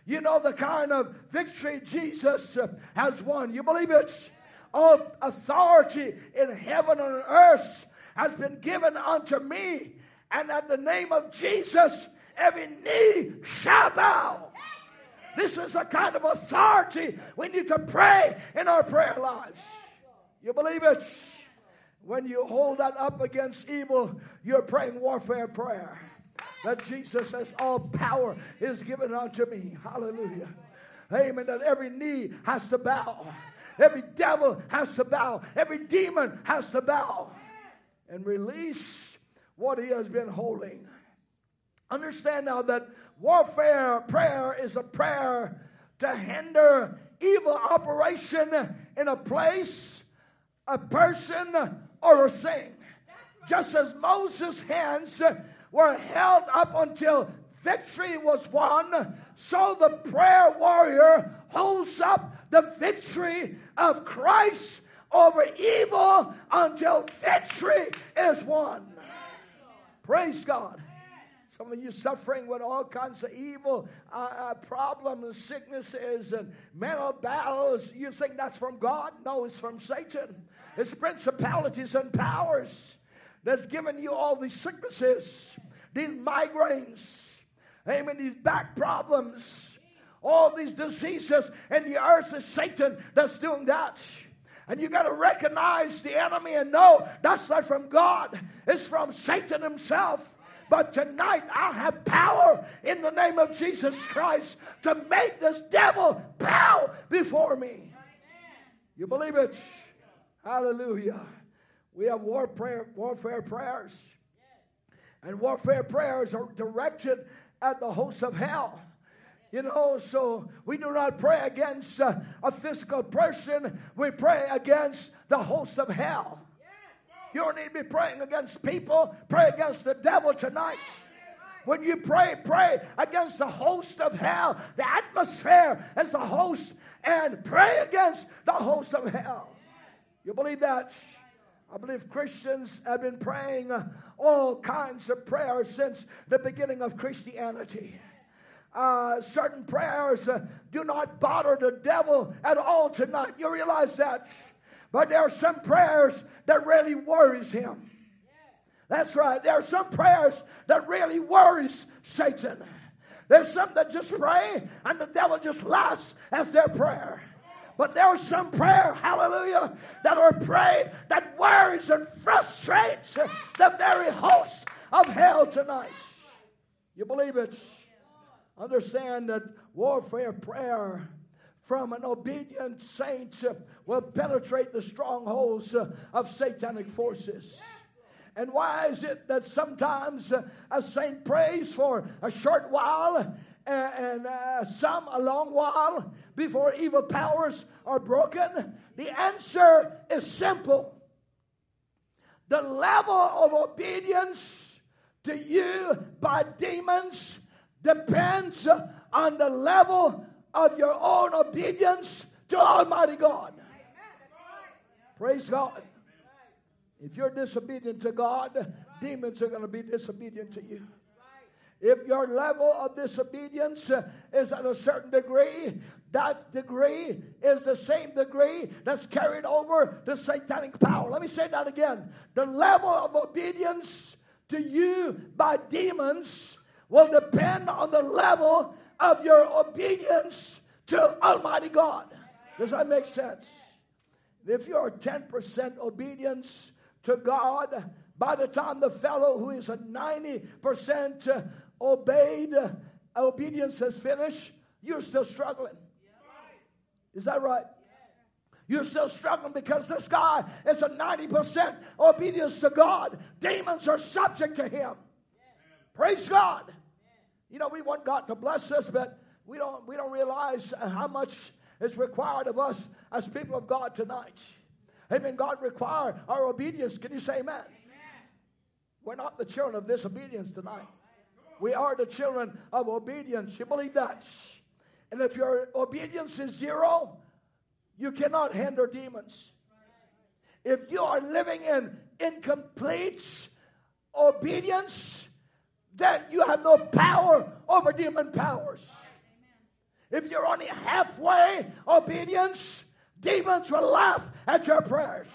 You know the kind of victory Jesus uh, has won. You believe it? All authority in heaven and earth has been given unto me. And at the name of Jesus, every knee shall bow. This is the kind of authority we need to pray in our prayer lives. You believe it? When you hold that up against evil, you're praying warfare prayer. That Jesus says, All power is given unto me. Hallelujah. Amen. That every knee has to bow. Every devil has to bow. Every demon has to bow and release what he has been holding. Understand now that warfare prayer is a prayer to hinder evil operation in a place, a person, or a thing. Just as Moses' hands were held up until victory was won, so the prayer warrior holds up the victory of Christ over evil until victory is won. Praise God. Some of you suffering with all kinds of evil uh, uh, problems, sicknesses, and mental battles. You think that's from God? No, it's from Satan. It's principalities and powers that's given you all these sicknesses, these migraines, amen, these back problems, all these diseases, and the earth is Satan that's doing that. And you got to recognize the enemy and know that's not from God, it's from Satan himself. But tonight I have power in the name of Jesus Christ to make this devil bow before me. You believe it? Hallelujah. We have warfare, warfare prayers. And warfare prayers are directed at the hosts of hell. You know, so we do not pray against uh, a physical person, we pray against the host of hell. You don't need to be praying against people, pray against the devil tonight. When you pray, pray against the host of hell. The atmosphere is the host, and pray against the host of hell. You believe that? I believe Christians have been praying all kinds of prayers since the beginning of Christianity. Uh, certain prayers uh, do not bother the devil at all tonight. You realize that? But there are some prayers that really worries him. That's right. There are some prayers that really worries Satan. There's some that just pray and the devil just laughs as their prayer. But there are some prayer, hallelujah, that are prayed that worries and frustrates the very host of hell tonight. You believe it? Understand that warfare prayer from an obedient saint will penetrate the strongholds of satanic forces. And why is it that sometimes a saint prays for a short while and, uh, some a long while before evil powers are broken? The answer is simple. The level of obedience to you by demons depends on the level of your own obedience to Almighty God. Praise God. If you're disobedient to God, demons are going to be disobedient to you. If your level of disobedience uh, is at a certain degree, that degree is the same degree that's carried over the satanic power. Let me say that again. The level of obedience to you by demons will depend on the level of your obedience to Almighty God. Does that make sense? If you're 10% obedience to God, by the time the fellow who is a 90% obeyed, obedience has finished, you're still struggling. Is that right? You're still struggling because this guy is a 90% obedience to God. Demons are subject to him. Praise God. You know, we want God to bless us, but we don't, we don't realize how much is required of us as people of God tonight. Amen. God require our obedience. Can you say amen? amen? We're not the children of disobedience tonight. We are the children of obedience. You believe that? And if your obedience is zero, you cannot hinder demons. If you are living in incomplete obedience, then you have no power over demon powers. If you're only halfway obedience, demons will laugh at your prayers.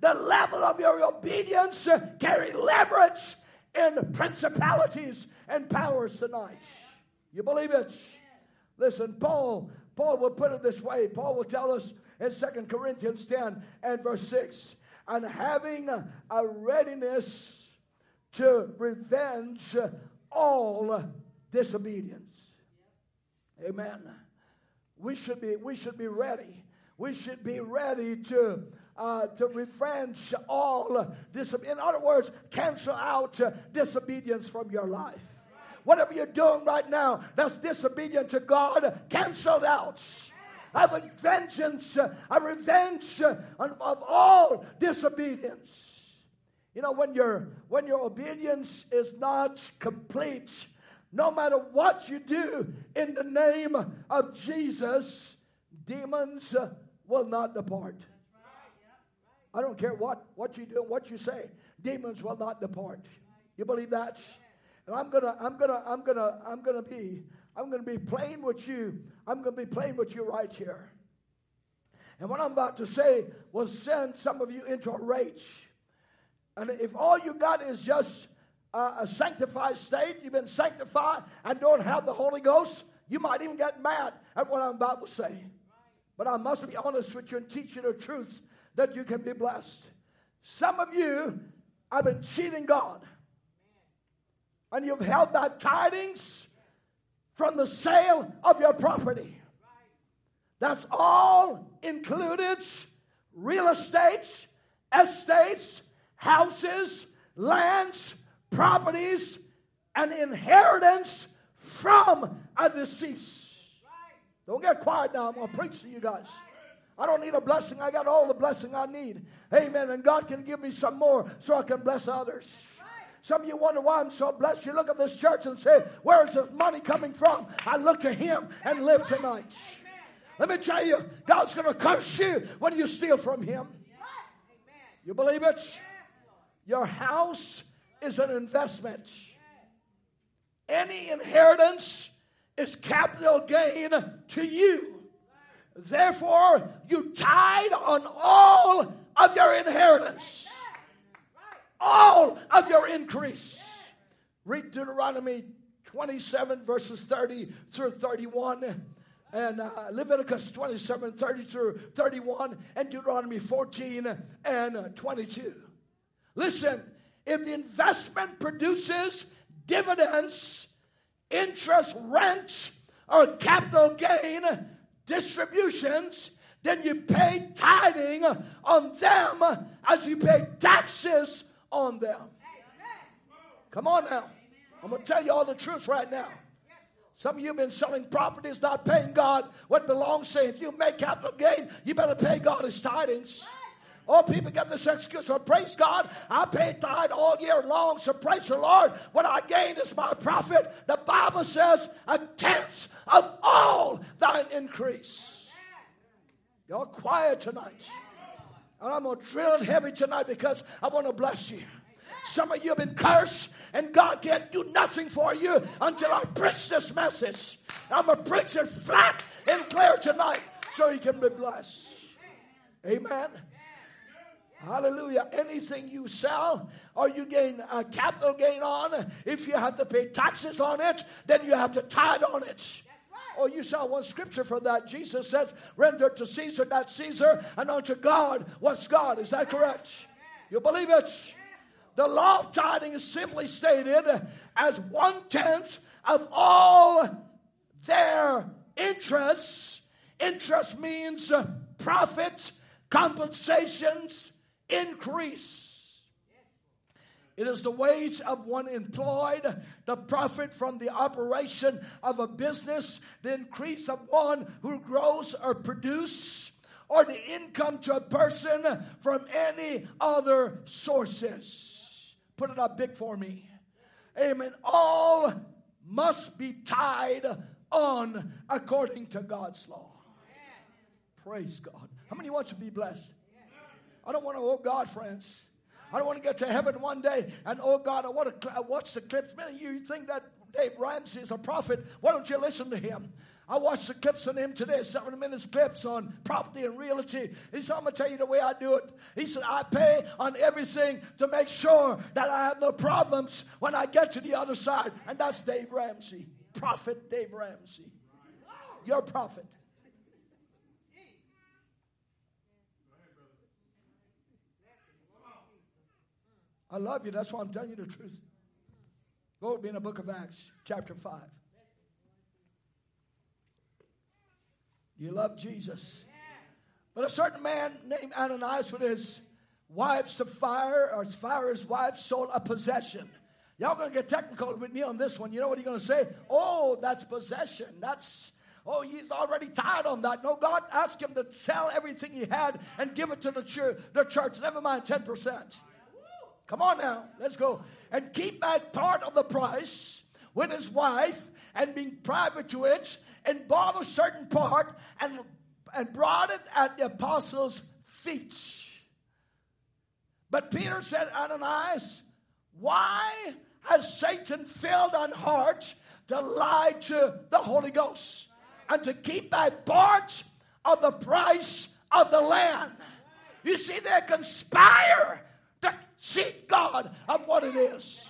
The level of your obedience carry leverage in principalities and powers tonight. You believe it? Listen, Paul, Paul will put it this way. Paul will tell us in Second Corinthians 10 and verse 6, and having a readiness to revenge all disobedience. Amen. We should be, we should be ready. We should be ready to, uh, to revenge all disobedience. In other words, cancel out disobedience from your life. Whatever you're doing right now that's disobedient to God, cancel out. I have vengeance, a revenge of all disobedience. You know, when your when your obedience is not complete, no matter what you do in the name of Jesus, demons will not depart. I don't care what, what you do, what you say, demons will not depart. You believe that? And I'm gonna, I'm gonna, I'm gonna, I'm gonna be, I'm gonna be playing with you. I'm gonna be playing with you right here. And what I'm about to say will send some of you into a rage. And if all you got is just a sanctified state, you've been sanctified and don't have the Holy Ghost, you might even get mad at what I'm about to say. But I must be honest with you and teach you the truth that you can be blessed. Some of you I've been cheating God. And you've held that tidings from the sale of your property. That's all included real estates, estates, houses, lands, properties, and inheritance from a deceased. Don't get quiet now. I'm going to preach to you guys. I don't need a blessing. I got all the blessing I need. Amen. And God can give me some more so I can bless others. Some of you wonder why I'm so blessed. You look at this church and say, Where is this money coming from? I look to Him and live tonight. Let me tell you, God's going to curse you when you steal from Him. You believe it? Your house is an investment. Any inheritance is capital gain to you. Therefore, you tied on all of your inheritance, all of your increase. Read Deuteronomy 27, verses 30 through 31 and uh, Leviticus 27, 30 through 31, and Deuteronomy 14 and 22. Listen, if the investment produces dividends, interest, rent, or capital gain distributions, then you pay tithing on them as you pay taxes on them. Come on now. I'm going to tell you all the truth right now. Some of you have been selling properties, not paying God what belongs to you. If you make capital gain, you better pay God his tidings. Oh, people get this excuse. Well, praise God, I paid tithe all year long, so praise the Lord. What I gain is my profit. The Bible says a tenth of all thine increase. Y'all quiet tonight. And I'm going to drill it heavy tonight because I want to bless you. Some of you have been cursed, and God can't do nothing for you until I preach this message. I'm going to preach it flat and clear tonight so you can be blessed. Amen. Hallelujah. Anything you sell or you gain a capital gain on, if you have to pay taxes on it, then you have to tithe on it. Oh, you saw one scripture for that. Jesus says, render to Caesar that Caesar, and unto God what's God. Is that correct? You believe it? The law of tithing is simply stated as one tenth of all their interests. Interest means profit, compensations, increase. It is the wage of one employed, the profit from the operation of a business, the increase of one who grows or produces, or the income to a person from any other sources. Put it up big for me. Amen. All must be tied on according to God's law. Praise God. How many want to be blessed? I don't want to, oh God, friends. I don't want to get to heaven one day and, oh God, I want to watch the clips. Many of you think that Dave Ramsey is a prophet. Why don't you listen to him? I watched the clips on him today, seven minutes clips on property and realty. He said, I'm going to tell you the way I do it. He said, I pay on everything to make sure that I have no problems when I get to the other side. And that's Dave Ramsey, prophet Dave Ramsey. Your prophet. I love you. That's why I'm telling you the truth. Go with me in the book of Acts, chapter 5. You love Jesus. But a certain man named Ananias with his wife Sapphira, or Sapphira's wife, sold a possession. Y'all gonna get technical with me on this one. You know what he's gonna say? Oh, that's possession. That's oh, he's already tired on that. No, God asked him to sell everything he had and give it to the church. The church. Never mind ten percent. Come on now, let's go. And keep back part of the price with his wife and being private to it and bought a certain part and, and brought it at the apostles' feet. But Peter said, Ananias, why has Satan filled on heart to lie to the Holy Ghost and to keep thy part of the price of the land. You see, they conspire cheat God of what it is.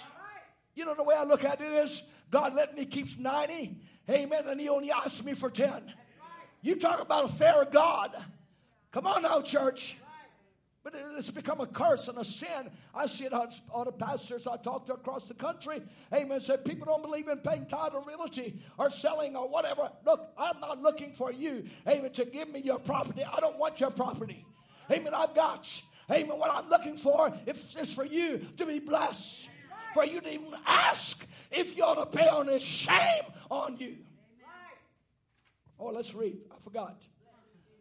You know, the way I look at it is God let me keep 90, amen, and He only asked me for 10. You talk about a fair God. Come on now, church. But it's become a curse and a sin. I see it on, the pastors I talk to across the country. Amen. Said people don't believe in paying title realty or selling or whatever. Look, I'm not looking for you, amen, to give me your property. I don't want your property. Amen. I've got, amen, what I'm looking for is for you to be blessed. For you to even ask if you ought to pay on this shame on you. Oh, let's read. I forgot.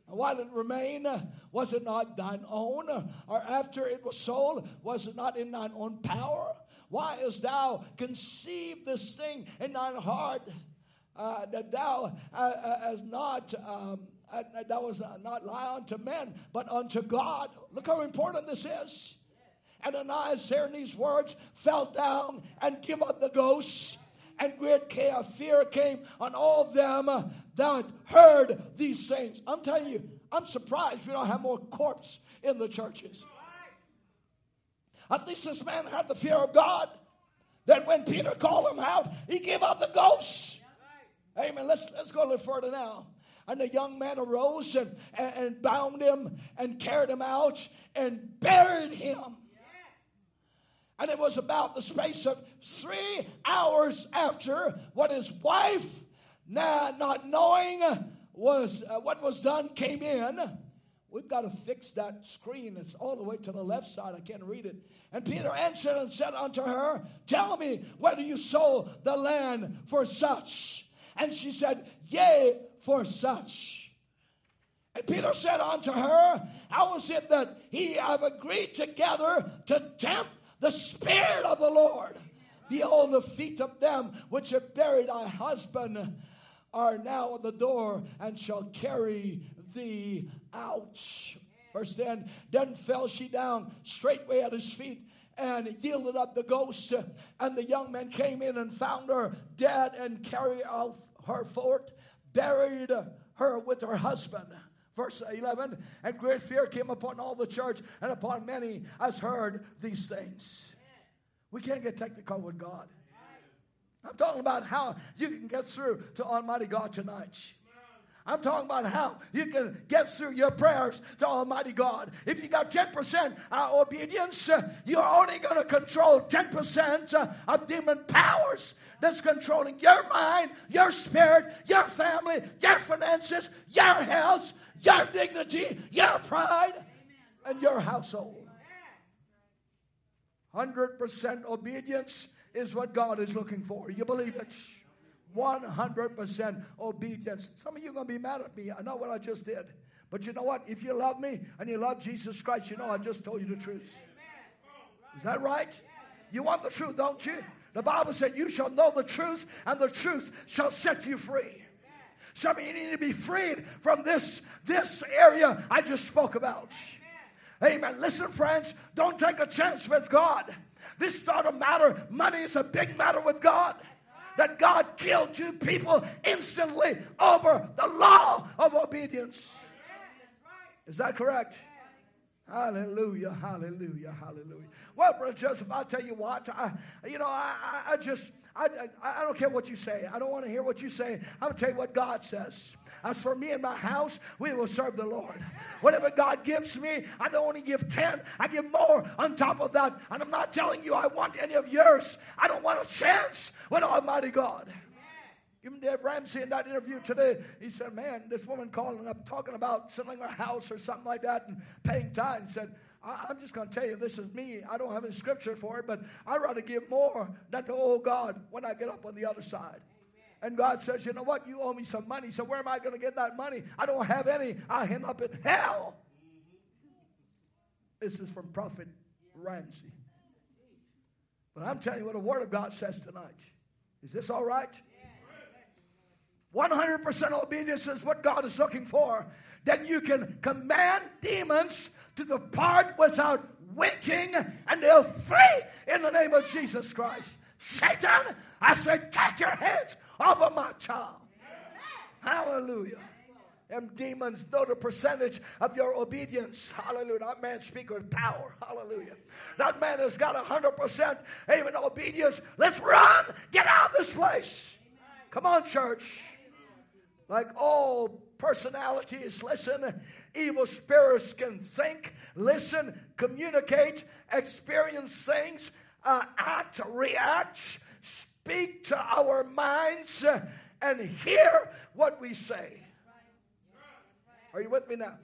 While it remained, was it not thine own? Or after it was sold, was it not in thine own power? Why hast thou conceived this thing in thine heart uh, that thou uh, uh, as not um, that was not lie unto men, but unto God? Look how important this is. And Ananias, hearing these words, fell down and gave up the ghost and great chaos, fear came on all them that heard these things. I'm telling you, I'm surprised we don't have more corpse in the churches. At least this man had the fear of God. That when Peter called him out, he gave up the ghost. Amen. Let's, let's go a little further now. And the young man arose and, and, bound him and carried him out and buried him. And it was about the space of three hours after what his wife, now not knowing was uh, what was done, came in. We've got to fix that screen. It's all the way to the left side. I can't read it. And Peter answered and said unto her, Tell me whether you sold the land for such. And she said, Yea, for such. And Peter said unto her, How is it that he have agreed together to tempt the Spirit of the Lord. Behold, the feet of them which have buried thy husband are now at the door and shall carry thee out. Verse 10 Then fell she down straightway at his feet and yielded up the ghost. And the young men came in and found her dead and carried out her forth, buried her with her husband. Verse 11, and great fear came upon all the church and upon many as heard these things. We can't get technical with God. I'm talking about how you can get through to Almighty God tonight. I'm talking about how you can get through your prayers to Almighty God. If you got 10% uh, obedience, you're only going to control 10% uh, of demon powers that's controlling your mind, your spirit, your family, your finances, your health, your dignity, your pride, and your household. 100% obedience is what God is looking for. You believe it? 100% obedience. Some of you are going to be mad at me. I know what I just did. But you know what? If you love me and you love Jesus Christ, you know I just told you the truth. Is that right? You want the truth, don't you? The Bible said, You shall know the truth, and the truth shall set you free. Some of you need to be freed from this, this area I just spoke about. Amen. Listen, friends, don't take a chance with God. This not a matter. Money is a big matter with God. That God killed two people instantly over the law of obedience. Is that correct? Hallelujah, hallelujah, hallelujah. Well, Brother Joseph, I'll tell you what. I, you know, I, I just, I, I, I don't care what you say. I don't want to hear what you say. I'm going to tell you what God says. As for me and my house, we will serve the Lord. Whatever God gives me, I don't only give 10, I give more on top of that. And I'm not telling you I want any of yours. I don't want a chance with Almighty God. Even Dave Ramsey in that interview today, he said, Man, this woman calling up talking about selling her house or something like that and paying tithes. He said, I, am just going to tell you, this is me. I don't have any scripture for it, but I'd rather give more than to owe God when I get up on the other side. And God says, You know what? You owe me some money. So where am I going to get that money? I don't have any. I end up in hell. This is from Prophet Ramsey. But I'm telling you what the Word of God says tonight. Is this all right? 100% obedience is what God is looking for. Then you can command demons to depart without winking, and they'll flee in the name of Jesus Christ. Satan, I said, take your hands off of my child. Hallelujah. Them demons know the percentage of your obedience. Hallelujah. That man speaks with power. Hallelujah. That man has got 100% even obedience. Let's run. Get out of this place. Come on, church. Like all personalities, listen, evil spirits can think, listen, communicate, experience things, uh, act, react, speak to our minds, uh, and hear what we say. Are you with me now?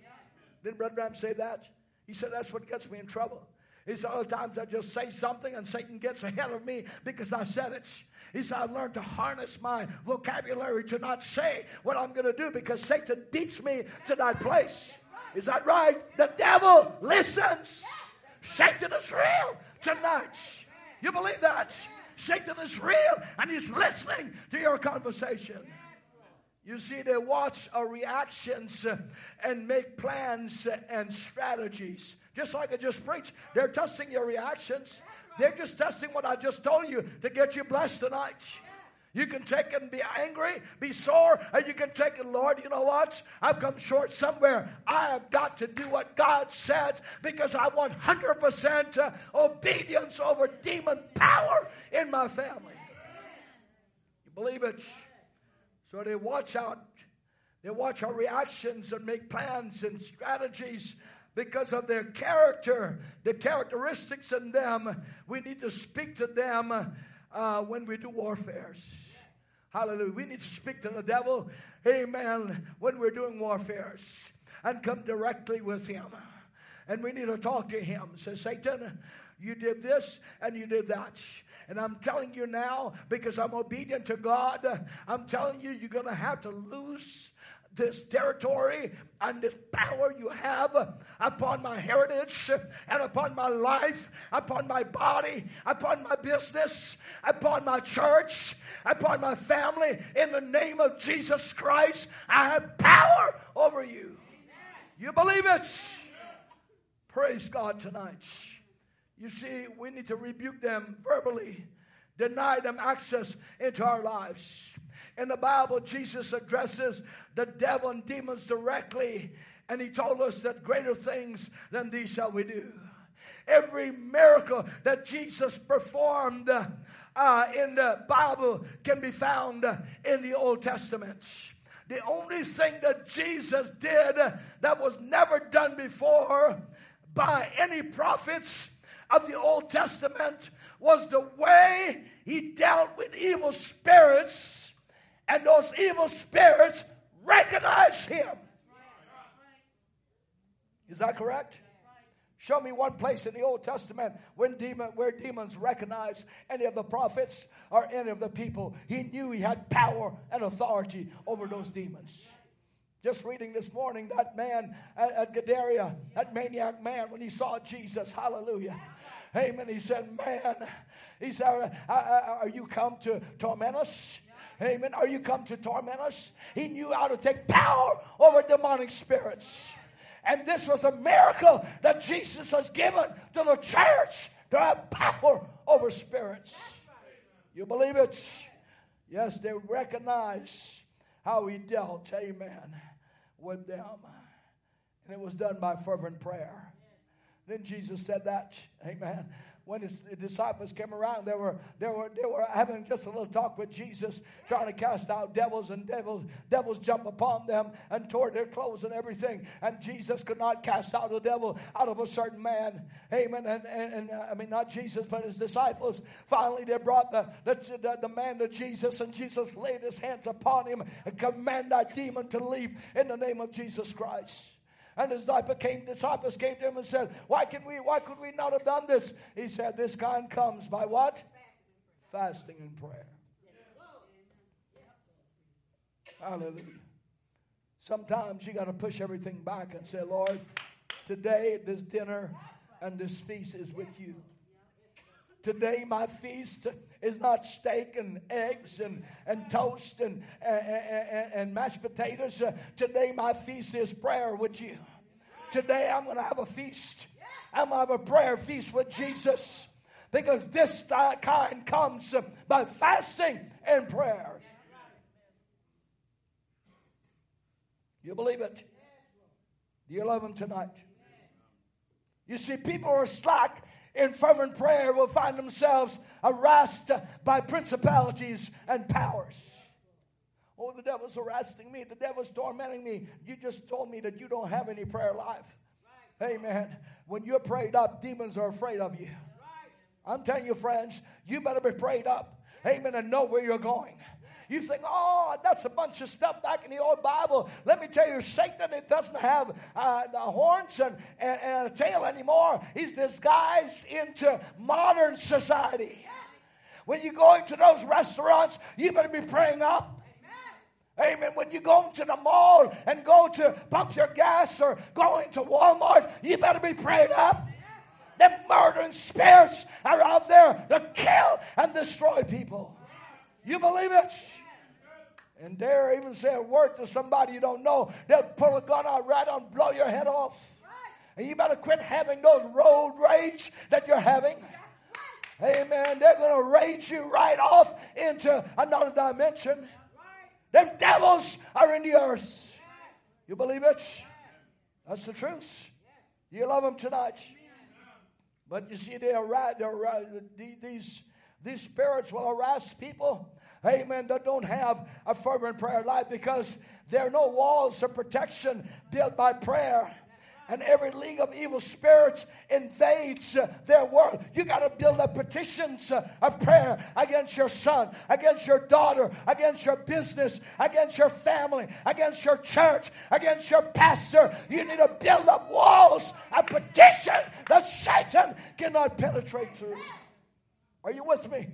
Didn't Brother Branham say that? He said that's what gets me in trouble. He said, other times I just say something and Satan gets ahead of me because I said it. He said, I learned to harness my vocabulary to not say what I'm going to do because Satan beats me to that place. Is that right? The devil listens. Satan is real tonight. You believe that? Satan is real and he's listening to your conversation. You see, they watch our reactions and make plans and strategies. Just like I just preached, they're testing your reactions. They're just testing what I just told you to get you blessed tonight. You can take it and be angry, be sore, and you can take it, Lord, you know what? I've come short somewhere. I have got to do what God says because I want 100% uh, obedience over demon power in my family. You believe it? So they watch out. They watch our reactions and make plans and strategies because of their character, the characteristics in them. We need to speak to them uh, when we do warfares. Hallelujah. We need to speak to the devil, amen, when we're doing warfares and come directly with him. And we need to talk to him. Say, Satan, you did this and you did that. And I'm telling you now, because I'm obedient to God, I'm telling you, you're going to have to lose this territory and this power you have upon my heritage and upon my life, upon my body, upon my business, upon my church, upon my family. In the name of Jesus Christ, I have power over you. You believe it? Praise God tonight. You see, we need to rebuke them verbally, deny them access into our lives. In the Bible, Jesus addresses the devil and demons directly, and he told us that greater things than these shall we do. Every miracle that Jesus performed uh, in the Bible can be found in the Old Testament. The only thing that Jesus did that was never done before by any prophets of the Old Testament was the way he dealt with evil spirits and those evil spirits recognize him. Is that correct? Show me one place in the Old Testament when demon, where demons recognize any of the prophets or any of the people. He knew he had power and authority over those demons. Just reading this morning, that man at, at Gadara, that maniac man, when he saw Jesus, hallelujah. Amen. He said, Man, he said, Are you come to torment us? Amen. Are you come to torment us? He knew how to take power over demonic spirits. And this was a miracle that Jesus has given to the church to have power over spirits. You believe it? Yes, they recognize how he dealt, amen, with them. And it was done by fervent prayer. Then Jesus said that, amen when his disciples came around, they were, they, were, they were having just a little talk with Jesus, trying to cast out devils, and devils, devils jump upon them and tore their clothes and everything. And Jesus could not cast out a devil out of a certain man. Amen. And, and, and uh, I mean, not Jesus, but his disciples. Finally, they brought the, the, the, the man to Jesus, and Jesus laid his hands upon him and commanded that demon to leave in the name of Jesus Christ. And his came, disciples came to him and said, Why can we why could we not have done this? He said, This kind comes by what? Fasting and prayer. Hallelujah. Sometimes you got to push everything back and say, Lord, today this dinner and this feast is with you. Today, my feast is not steak and eggs and, and toast and, and, and, and mashed potatoes. Today, my feast is prayer with you. Today, I'm going to have a feast. I'm going to have a prayer feast with Jesus because this kind comes by fasting and prayers. You believe it? Do you love Him tonight? You see, people who are slack in fervent prayer will find themselves harassed by principalities and powers. Oh, the devil's harassing me. The devil's tormenting me. You just told me that you don't have any prayer life. Right. Amen. When you're prayed up, demons are afraid of you. Right. I'm telling you, friends, you better be prayed up. Amen. And know where you're going. You think, oh, that's a bunch of stuff back in the old Bible. Let me tell you, Satan, it doesn't have uh, the horns and, and, and, a tail anymore. He's disguised into modern society. When you go into those restaurants, you better be praying up. Amen. When you go to the mall and go to pump your gas or going to Walmart, you better be prayed up. The murdering spirits are out there to kill and destroy people. You believe it? and dare even say a word to somebody you don't know, they'll pull a gun out right on, blow your head off. And you better quit having those road rage that you're having. Amen. They're going to rage you right off into another dimension. Them devils are in the earth. You believe it? That's the truth. You love them tonight. But you see, they are, they're, these, these spirits will harass people amen, that don't have a fervent prayer life because there are no walls of protection built by prayer. And every league of evil spirits invades uh, their world. You got to build up petitions uh, of prayer against your son, against your daughter, against your business, against your family, against your church, against your pastor. You need to build up walls of petition that Satan cannot penetrate through. Are you with me?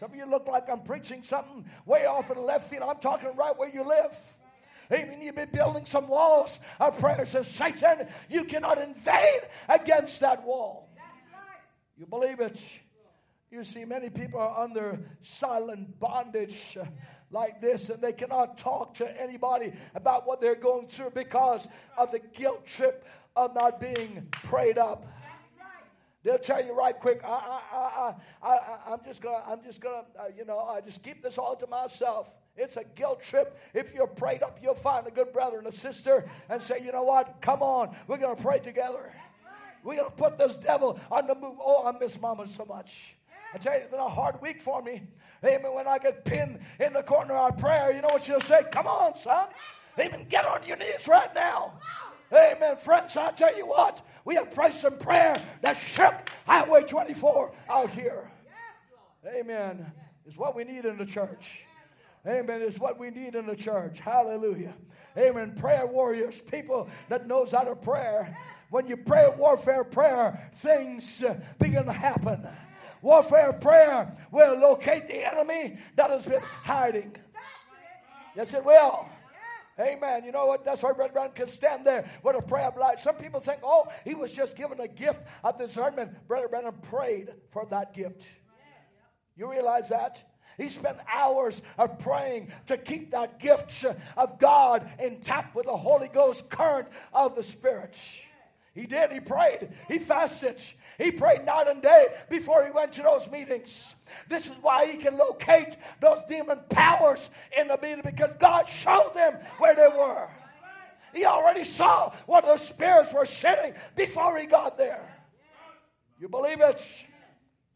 Some of you look like I'm preaching something way off in the left field. I'm talking right where you live. Amen. You've been building some walls of prayer. Says Satan, you cannot invade against that wall. You believe it? You see, many people are under silent bondage uh, like this, and they cannot talk to anybody about what they're going through because of the guilt trip of not being prayed up. They'll tell you right quick. Ah, ah, ah, I, I, I, I, am just gonna, I'm just gonna, uh, you know, I just keep this all to myself. It's a guilt trip. If you're prayed up, you'll find a good brother and a sister and say, you know what? Come on, we're gonna pray together. We're gonna put this devil on the move. Oh, I miss Mama so much. I tell you, it's been a hard week for me. Amen. When I get pinned in the corner of prayer, you know what she'll say? Come on, son. Amen. Get on your knees right now. Amen. Friends, I tell you what, we have prayed some prayer that shook Highway 24 out here. Amen. Is what we need in the church. Amen. Is what we need in the church. Hallelujah. Amen. Prayer warriors, people that knows how to pray. When you pray warfare prayer, things uh, begin to happen. Warfare prayer will locate the enemy that has been hiding. Yes, it will. Amen. You know what? That's why Brother Branham can stand there with a prayer of light. Some people think, oh, he was just given a gift of discernment. Brother Branham prayed for that gift. You realize that? He spent hours of praying to keep that gift of God intact with the Holy Ghost current of the Spirit. He did. He prayed. He fasted. He prayed night and day before he went to those meetings. This is why he can locate those demon powers in the meeting because God showed them where they were. He already saw what those spirits were shedding before he got there. You believe it?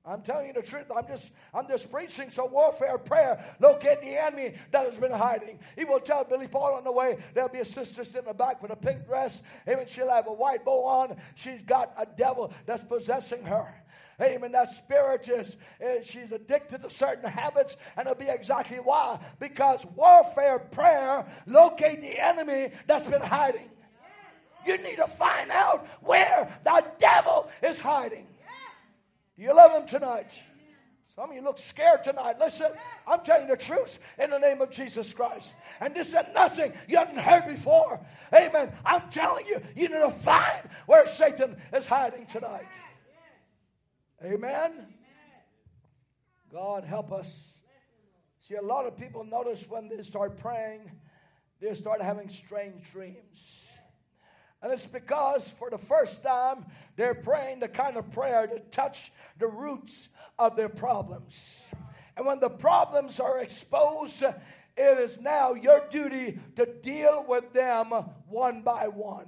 I'm telling you the truth. I'm just, I'm just preaching So warfare prayer. Locate the enemy that has been hiding. He will tell Billy Paul on the way. There'll be a sister sitting in the back with a pink dress. Even she'll have a white bow on. She's got a devil that's possessing her. Amen. That spirit is, is, she's addicted to certain habits, and it'll be exactly why. Because warfare prayer locate the enemy that's been hiding. You need to find out where the devil is hiding. You love him tonight. Some of you look scared tonight. Listen, I'm telling the truth in the name of Jesus Christ. And this is nothing you haven't heard before. Amen. I'm telling you, you need to find where Satan is hiding tonight. Amen. God help us. See, a lot of people notice when they start praying, they start having strange dreams. And it's because for the first time they're praying the kind of prayer that touch the roots of their problems. And when the problems are exposed, it is now your duty to deal with them one by one.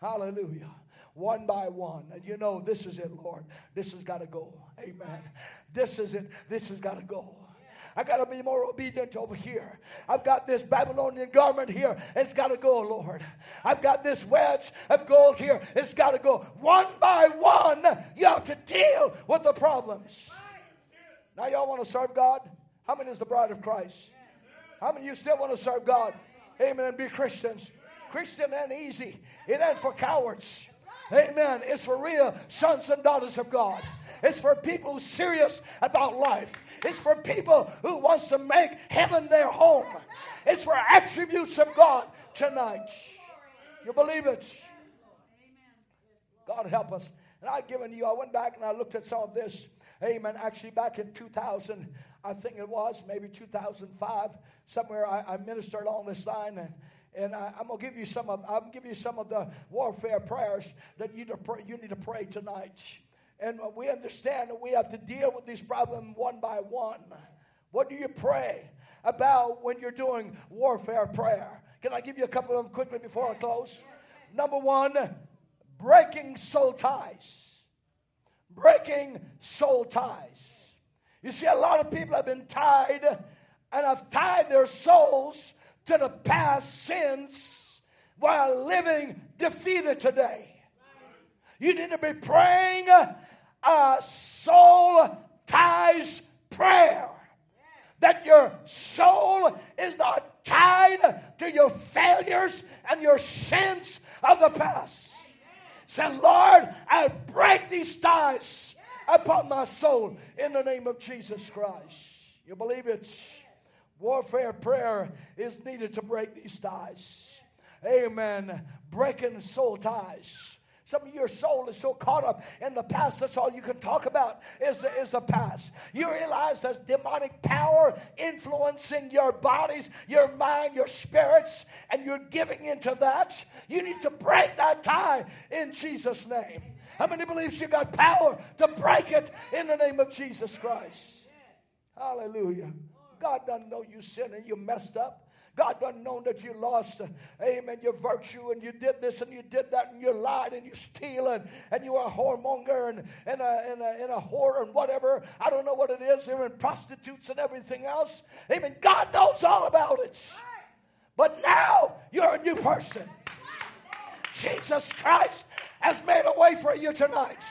Hallelujah. One by one. And you know, this is it, Lord. This has got to go. Amen. This is it. This has got to go. I got to be more obedient over here. I've got this Babylonian garment here. It's got to go, Lord. I've got this wedge of gold here. It's got to go. One by one, you have to deal with the problems. Now, y'all want to serve God? How many is the bride of Christ? How many of you still want to serve God? Amen. And be Christians. Christian ain't easy. It ain't for cowards. Amen. It's for real sons and daughters of God. It's for people serious about life. It's for people who wants to make heaven their home. It's for attributes of God tonight. You believe it? God help us. And I've given you, I went back and I looked at some of this. Amen. Actually, back in 2000, I think it was, maybe 2005, somewhere I, I ministered on this line. And, and I, am gonna give you some of I'm give you some of the warfare prayers that you, to pray, you need to pray tonight. And we understand that we have to deal with these problems one by one. What do you pray about when you're doing warfare prayer? Can I give you a couple of them quickly before I close? Number one, breaking soul ties. Breaking soul ties. You see, a lot of people have been tied and have tied their souls to the past sins while living defeated today. You need to be praying a soul ties prayer. That your soul is not tied to your failures and your sins of the past. Say, Lord, I break these ties upon my soul in the name of Jesus Christ. You believe it? Warfare prayer is needed to break these ties. Amen. Breaking soul ties. Some of your soul is so caught up in the past, that's all you can talk about is the, is the past. You realize there's demonic power influencing your bodies, your mind, your spirits, and you're giving into that. You need to break that tie in Jesus' name. How many believes you got power to break it in the name of Jesus Christ? Hallelujah. God doesn't know you sin and you messed up. God doesn't know that you lost, uh, amen, your virtue and you did this and you did that and you lied and you steal and, you are a whoremonger and, and, a, and, a, and a whore and whatever. I don't know what it is. In prostitutes and everything else. Amen. God knows all about it. But now you're a new person. Jesus Christ has made a way for you tonight.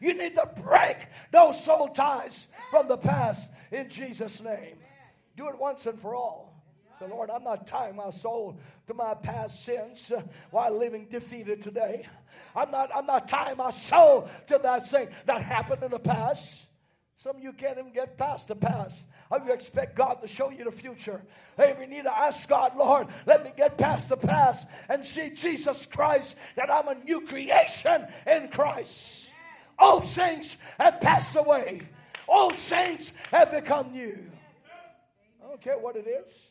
You need to break those soul ties from the past in Jesus' name. Do it once and for all. Lord, I'm not tying my soul to my past sins uh, while living defeated today. I'm not, I'm not tying my soul to that thing that happened in the past. Some of you can't even get past the past. How you expect God to show you the future? Hey, we need to ask God, Lord, let me get past the past and see Jesus Christ, that I'm a new creation in Christ. All things have passed away, all things have become new. I don't care what it is.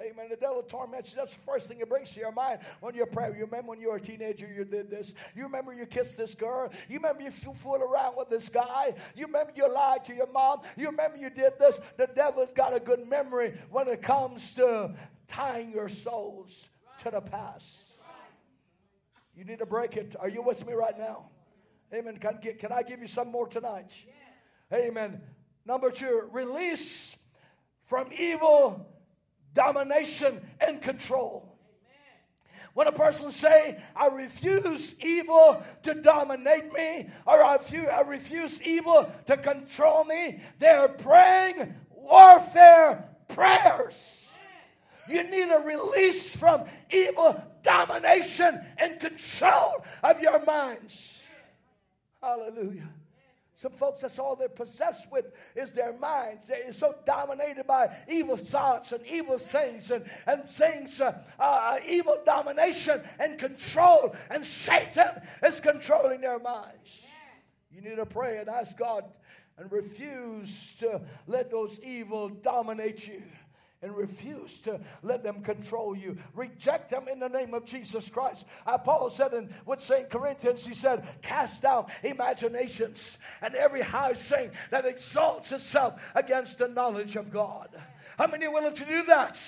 Amen. The devil torments you. That's the first thing it brings to your mind when you're praying. You remember when you were a teenager, you did this. You remember you kissed this girl. You remember you fooled around with this guy. You remember you lied to your mom. You remember you did this. The devil's got a good memory when it comes to tying your souls to the past. You need to break it. Are you with me right now? Amen. Can, can I give you some more tonight? Amen. Number two, release from evil domination and control. When a person say, I refuse evil to dominate me, or I refuse, I refuse evil to control me, they're praying warfare prayers. You need a release from evil domination and control of your minds. Hallelujah. Some folks, that's all they're possessed with is their minds. They're so dominated by evil thoughts and evil things and, and things, uh, uh, evil domination and control. And Satan is controlling their minds. You need to pray and ask God and refuse to let those evil dominate you and refuse to let them control you. Reject them in the name of Jesus Christ. Uh, Paul said in with Second Corinthians, he said, cast out imaginations and every high thing that exalts itself against the knowledge of God. How many are willing to do that?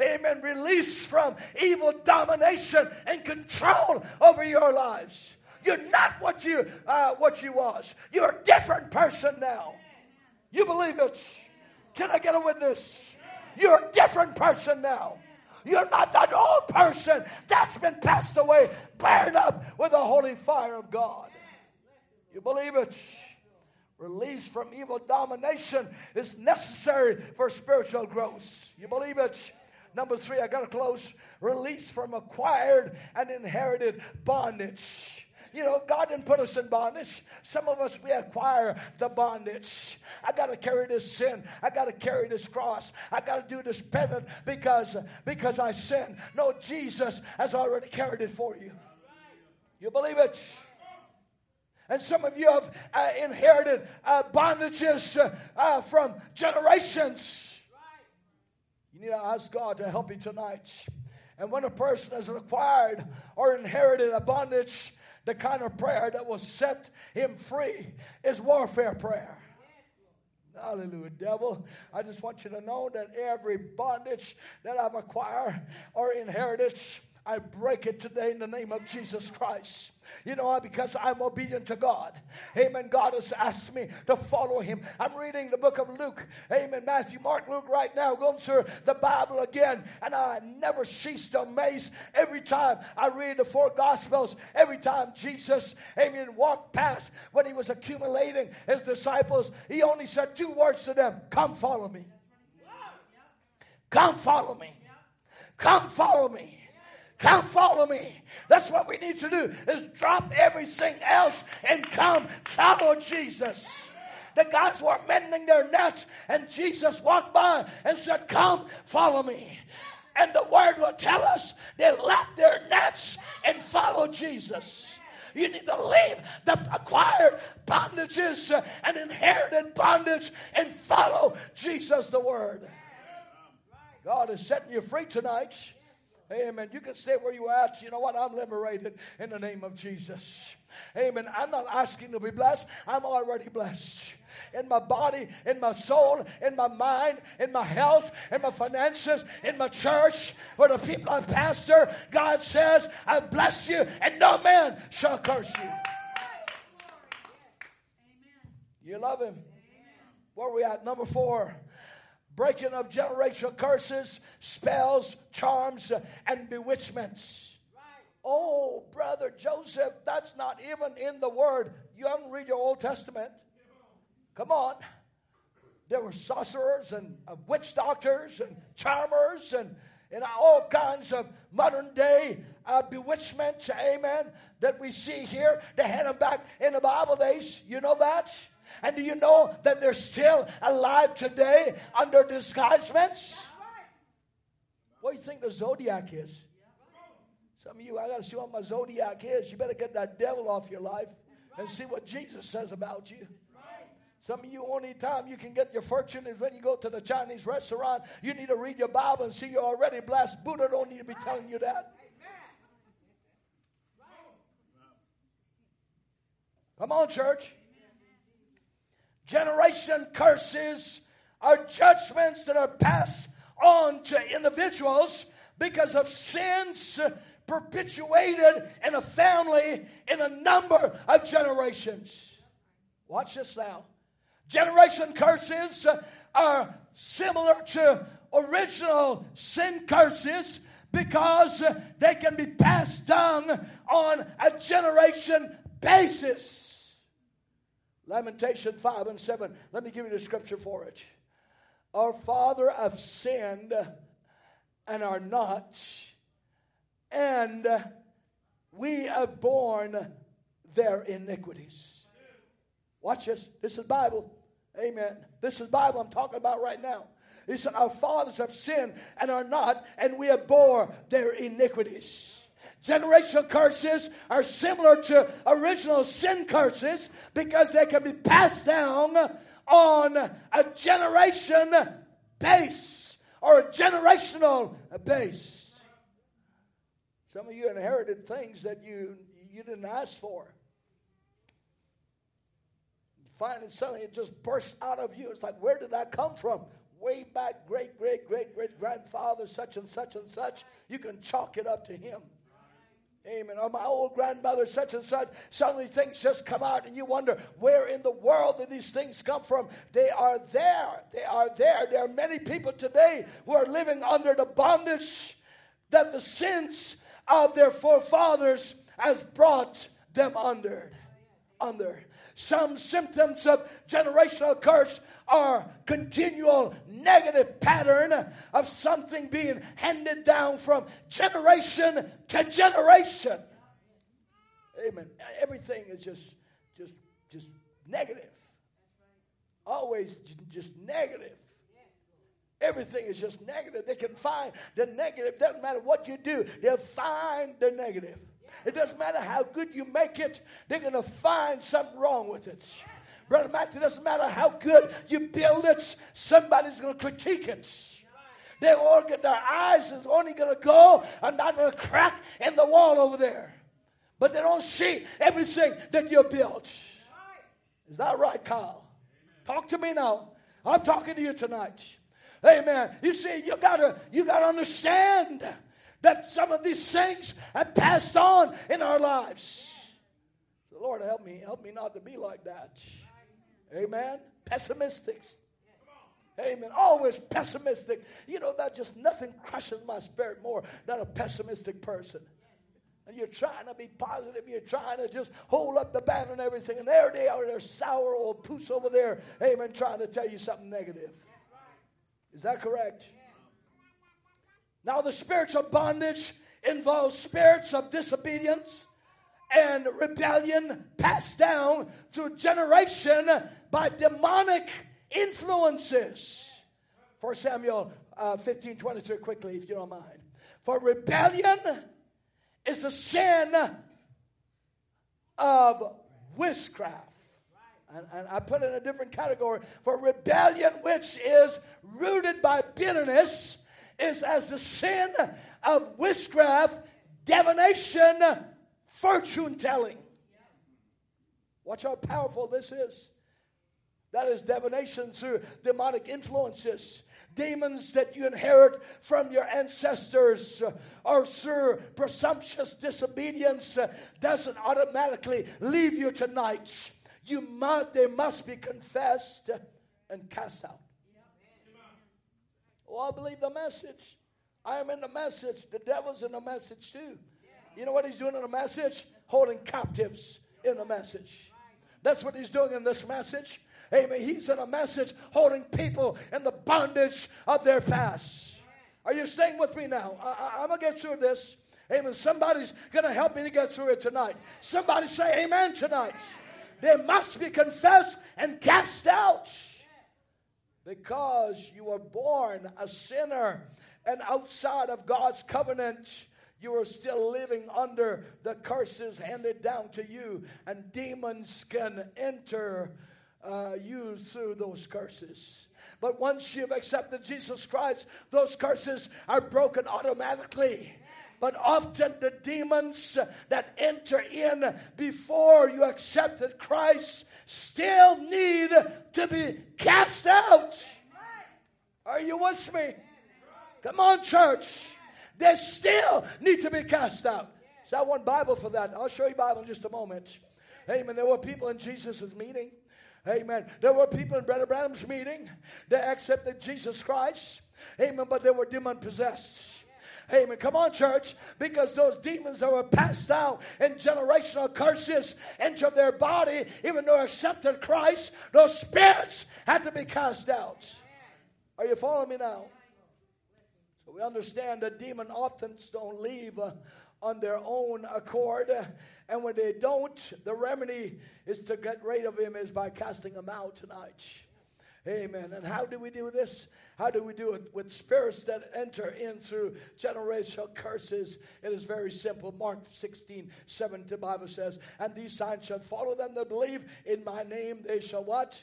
Amen. Release from evil domination and control over your lives. You're not what you uh, what you was. You're a different person now. You believe it? Can I get a witness? You're a different person now. You're not that old person that's been passed away, burned up with the holy fire of God. You believe it? Release from evil domination is necessary for spiritual growth. You believe it? Number three, I got to close. Release from acquired and inherited bondage. You know, God didn't put us in bondage. Some of us, we acquire the bondage. I got to carry this sin. I got to carry this cross. I got to do this penance because, because I sin. No, Jesus has already carried it for you. You believe it? And some of you have uh, inherited uh, bondages uh, uh from generations. You need to ask God to help you tonight. And when a person has acquired or inherited a bondage, the kind of prayer that will set him free is warfare prayer. Hallelujah, devil. I just want you to know that every bondage that I've acquired or inherited, I break it today in the name of Jesus Christ. You know why? Because I'm obedient to God. Amen. God has asked me to follow Him. I'm reading the book of Luke. Amen. Matthew, Mark, Luke right now, going through the Bible again. And I never cease to amaze every time I read the four Gospels. Every time Jesus, amen, walked past when He was accumulating His disciples, He only said two words to them Come follow me. Come follow me. Come follow me. Come follow me. That's what we need to do is drop everything else and come follow Jesus. The guys were mending their nets and Jesus walked by and said, come follow me. And the word will tell us they left their nets and followed Jesus. You need to leave the acquired bondages and inherited bondage and follow Jesus the Word. God is setting you free tonight. Amen. You can stay where you are at. You know what? I'm liberated in the name of Jesus. Amen. I'm not asking to be blessed. I'm already blessed. In my body, in my soul, in my mind, in my health, in my finances, in my church, for the people I pastor, God says, I bless you, and no man shall curse you. You love him. Where are we at? Number four breaking of generational curses, spells, charms, and bewitchments. Oh, brother Joseph, that's not even in the word. You haven't read your Old Testament. Come on. There were sorcerers and uh, witch doctors and charmers and, and all kinds of modern day uh, bewitchments, amen, that we see here. They had them back in the Bible days. You know that? And do you know that they're still alive today under disguisements? What do you think the zodiac is? Some of you, I got to see what my zodiac is. You better get that devil off your life and see what Jesus says about you. Some of you, only time you can get your fortune is when you go to the Chinese restaurant. You need to read your Bible and see you're already blessed. Buddha don't need to be telling you that. Come on, church. Generation curses are judgments that are passed on to individuals because of sins perpetuated in a family in a number of generations. Watch this now. Generation curses are similar to original sin curses because they can be passed down on a generation basis. Lamentation 5 and 7. Let me give you the scripture for it. Our father have sinned and are not, and we have borne their iniquities. Watch this. This is Bible. Amen. This is Bible I'm talking about right now. He said, Our fathers have sinned and are not, and we have bore their iniquities. Generational curses are similar to original sin curses because they can be passed down on a generation base or a generational base. Some of you inherited things that you, you didn't ask for. Find it suddenly it just bursts out of you. It's like, where did that come from? Way back, great, great, great, great grandfather, such and such and such. You can chalk it up to him. Amen. Or my old grandmother, such and such. Suddenly things just come out, and you wonder where in the world did these things come from? They are there. They are there. There are many people today who are living under the bondage that the sins of their forefathers has brought them under. Under. Some symptoms of generational curse are continual negative pattern of something being handed down from generation to generation. Amen. Everything is just just just negative. Always just negative. Everything is just negative. They can find the negative. Doesn't matter what you do, they'll find the negative. It doesn't matter how good you make it, they're going to find something wrong with it. Brother Matthew, it doesn't matter how good you build it, somebody's going to critique it. Their organ, their eyes is only going to go and not going to crack in the wall over there. But they don't see everything that you built. Is that right, Kyle? Talk to me now. I'm talking to you tonight. Amen. You see, you gotta you gotta understand that some of these things have passed on in our lives. So Lord, help me, help me not to be like that. Amen. Pessimistic. Amen. Always pessimistic. You know, that just nothing crushes my spirit more than a pessimistic person. And you're trying to be positive. You're trying to just hold up the banner and everything. And there they are, they're sour old poos over there. Amen. Trying to tell you something negative. Is that correct? Now, the spiritual bondage involves spirits of disobedience and rebellion passed down through generation by demonic influences. For Samuel uh, 15 23, quickly, if you don't mind. For rebellion is the sin of witchcraft. And, and, I put it in a different category. For rebellion, which is rooted by bitterness, is as the sin of witchcraft, divination, fortune telling. Watch how powerful this is. That is divination through demonic influences. Demons that you inherit from your ancestors or through presumptuous disobedience doesn't automatically leave you tonight. You must, they must be confessed and cast out. Oh, I believe the message. I am in the message. The devil's in the message too. You know what he's doing in the message? Holding captives in the message. That's what he's doing in this message. Amen. He's in a message holding people in the bondage of their past. Are you staying with me now? I, am going to get through this. Amen. Somebody's going to help me to get through it tonight. Somebody say amen tonight. They must be confessed and cast out because you were born a sinner and outside of God's covenant. You are still living under the curses handed down to you, and demons can enter uh, you through those curses. But once you've accepted Jesus Christ, those curses are broken automatically. But often the demons that enter in before you accepted Christ still need to be cast out. Are you with me? Come on, church. They still need to be cast out. So I want Bible for that. I'll show you Bible in just a moment. Amen. There were people in Jesus' meeting. Amen. There were people in Brother Branham's meeting that accepted Jesus Christ. Amen. But they were demon possessed. Amen. Come on, church. Because those demons that were passed out in generational curses into their body, even though accepted Christ, those spirits had to be cast out. Are you following me now? So we understand that demon often don't leave uh, on their own accord. And when they don't, the remedy is to get rid of him is by casting him out tonight. Amen. And how do we do this? How do we do it? With spirits that enter in through generational curses. It is very simple. Mark 16, 7, the Bible says, And these signs shall follow them that believe. In my name they shall what?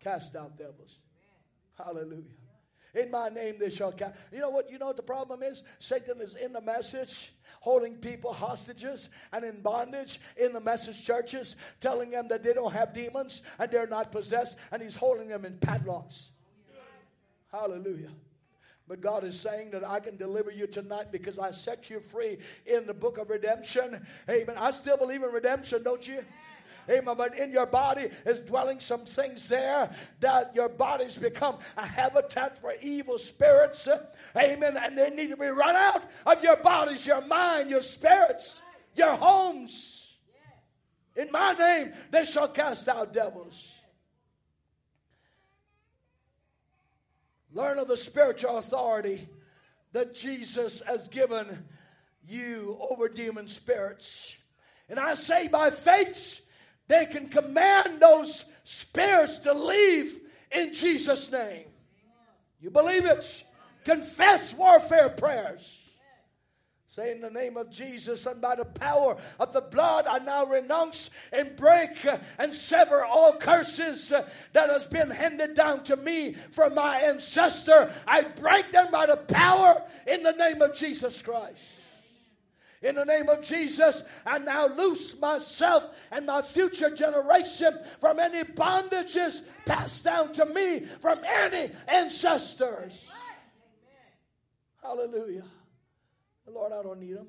Cast out devils. Hallelujah. In my name they shall cast. You know what? You know what the problem is? Satan is in the message, holding people hostages and in bondage in the message churches, telling them that they don't have demons and they're not possessed, and he's holding them in padlocks. Hallelujah. But God is saying that I can deliver you tonight because I set you free in the book of redemption. Amen. I still believe in redemption, don't you? Amen. But in your body is dwelling some things there that your body's become a habitat for evil spirits. Amen. And they need to be run out of your bodies, your mind, your spirits, your homes. In my name, they shall cast out devils. Learn of the spiritual authority that Jesus has given you over demon spirits. And I say by faith, they can command those spirits to leave in Jesus' name. You believe it? Confess warfare prayers. Say in the name of Jesus and by the power of the blood, I now renounce and break uh, and sever all curses uh, that has been handed down to me from my ancestor. I break them by the power in the name of Jesus Christ. In the name of Jesus, I now loose myself and my future generation from any bondages passed down to me from any ancestors. Hallelujah. Lord, I don't need them.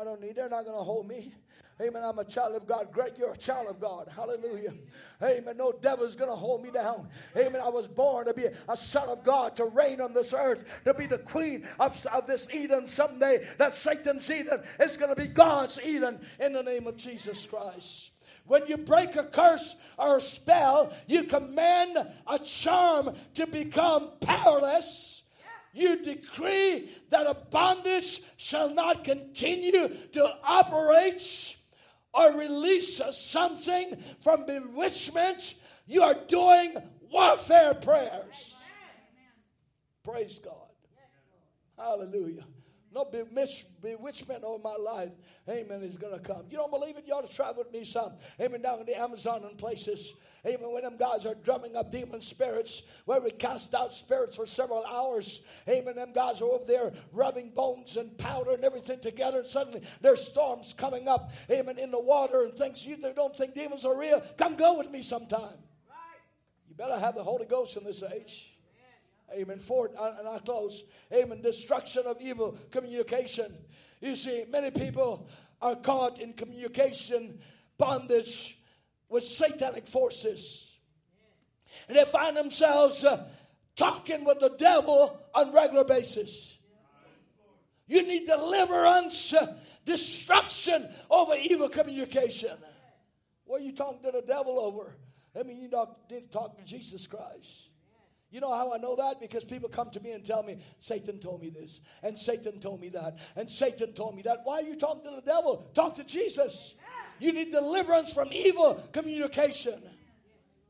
I don't need. They're not going to hold me. Amen. I'm a child of God. Great, you're a child of God. Hallelujah. Amen. No devil's going to hold me down. Amen. I was born to be a son of God, to reign on this earth, to be the queen of, of this Eden someday. That Satan's Eden is going to be God's Eden in the name of Jesus Christ. When you break a curse or a spell, you command a charm to become powerless you decree that a bondage shall not continue to operate or release something from bewitchment. You are doing warfare prayers. Praise God. Hallelujah. No bewitchment over my life, amen, is going to come. You don't believe it? You ought to travel with me some. Amen, down in the Amazon and places. Amen, when them guys are drumming up demon spirits, where we cast out spirits for several hours. Amen, them guys are over there rubbing bones and powder and everything together, and suddenly there's storms coming up, amen, in the water and things. You don't think demons are real? Come go with me sometime. You better have the Holy Ghost in this age. Amen. Fourth, and I close. Amen. Destruction of evil communication. You see, many people are caught in communication bondage with satanic forces. And they find themselves uh, talking with the devil on regular basis. You need deliverance, uh, destruction over evil communication. What are you talking to the devil over? I mean, you need to talk to Jesus Christ. You know how I know that? Because people come to me and tell me, Satan told me this, and Satan told me that, and Satan told me that. Why are you talking to the devil? Talk to Jesus. You need deliverance from evil communication.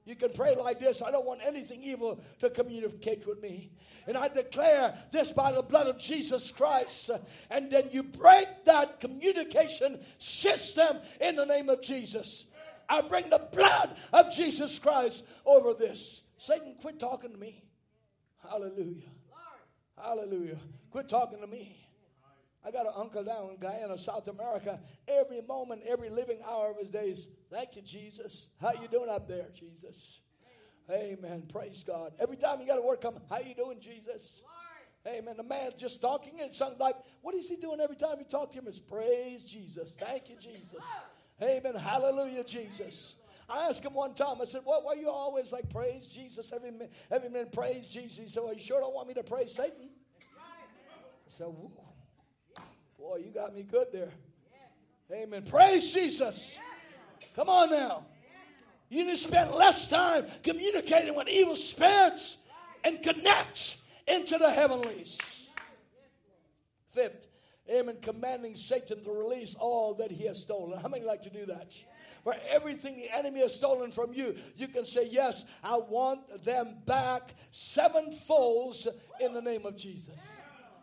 You can pray like this I don't want anything evil to communicate with me. And I declare this by the blood of Jesus Christ. And then you break that communication system in the name of Jesus. I bring the blood of Jesus Christ over this. Satan, quit talking to me. Hallelujah. Hallelujah. Quit talking to me. I got an uncle down in Guyana, South America. Every moment, every living hour of his days. Thank you, Jesus. How you doing up there, Jesus? Amen. Praise God. Every time you got to work come, how you doing, Jesus? Amen. The man just talking, and it sounds like, what is he doing every time you talk to him? Is praise Jesus. Thank you, Jesus. Amen. Hallelujah, Jesus. I asked him one time, I said, What, why you always like praise Jesus? Every, every man praise Jesus. He said, Well, you sure don't want me to praise Satan? I said, Woo. Boy, you got me good there. Amen. Praise Jesus. Come on now. You need to spend less time communicating with evil spirits and connect into the heavenlies. Fifth, amen, commanding Satan to release all that he has stolen. How many like to do that? For everything the enemy has stolen from you, you can say, Yes, I want them back sevenfold in the name of Jesus.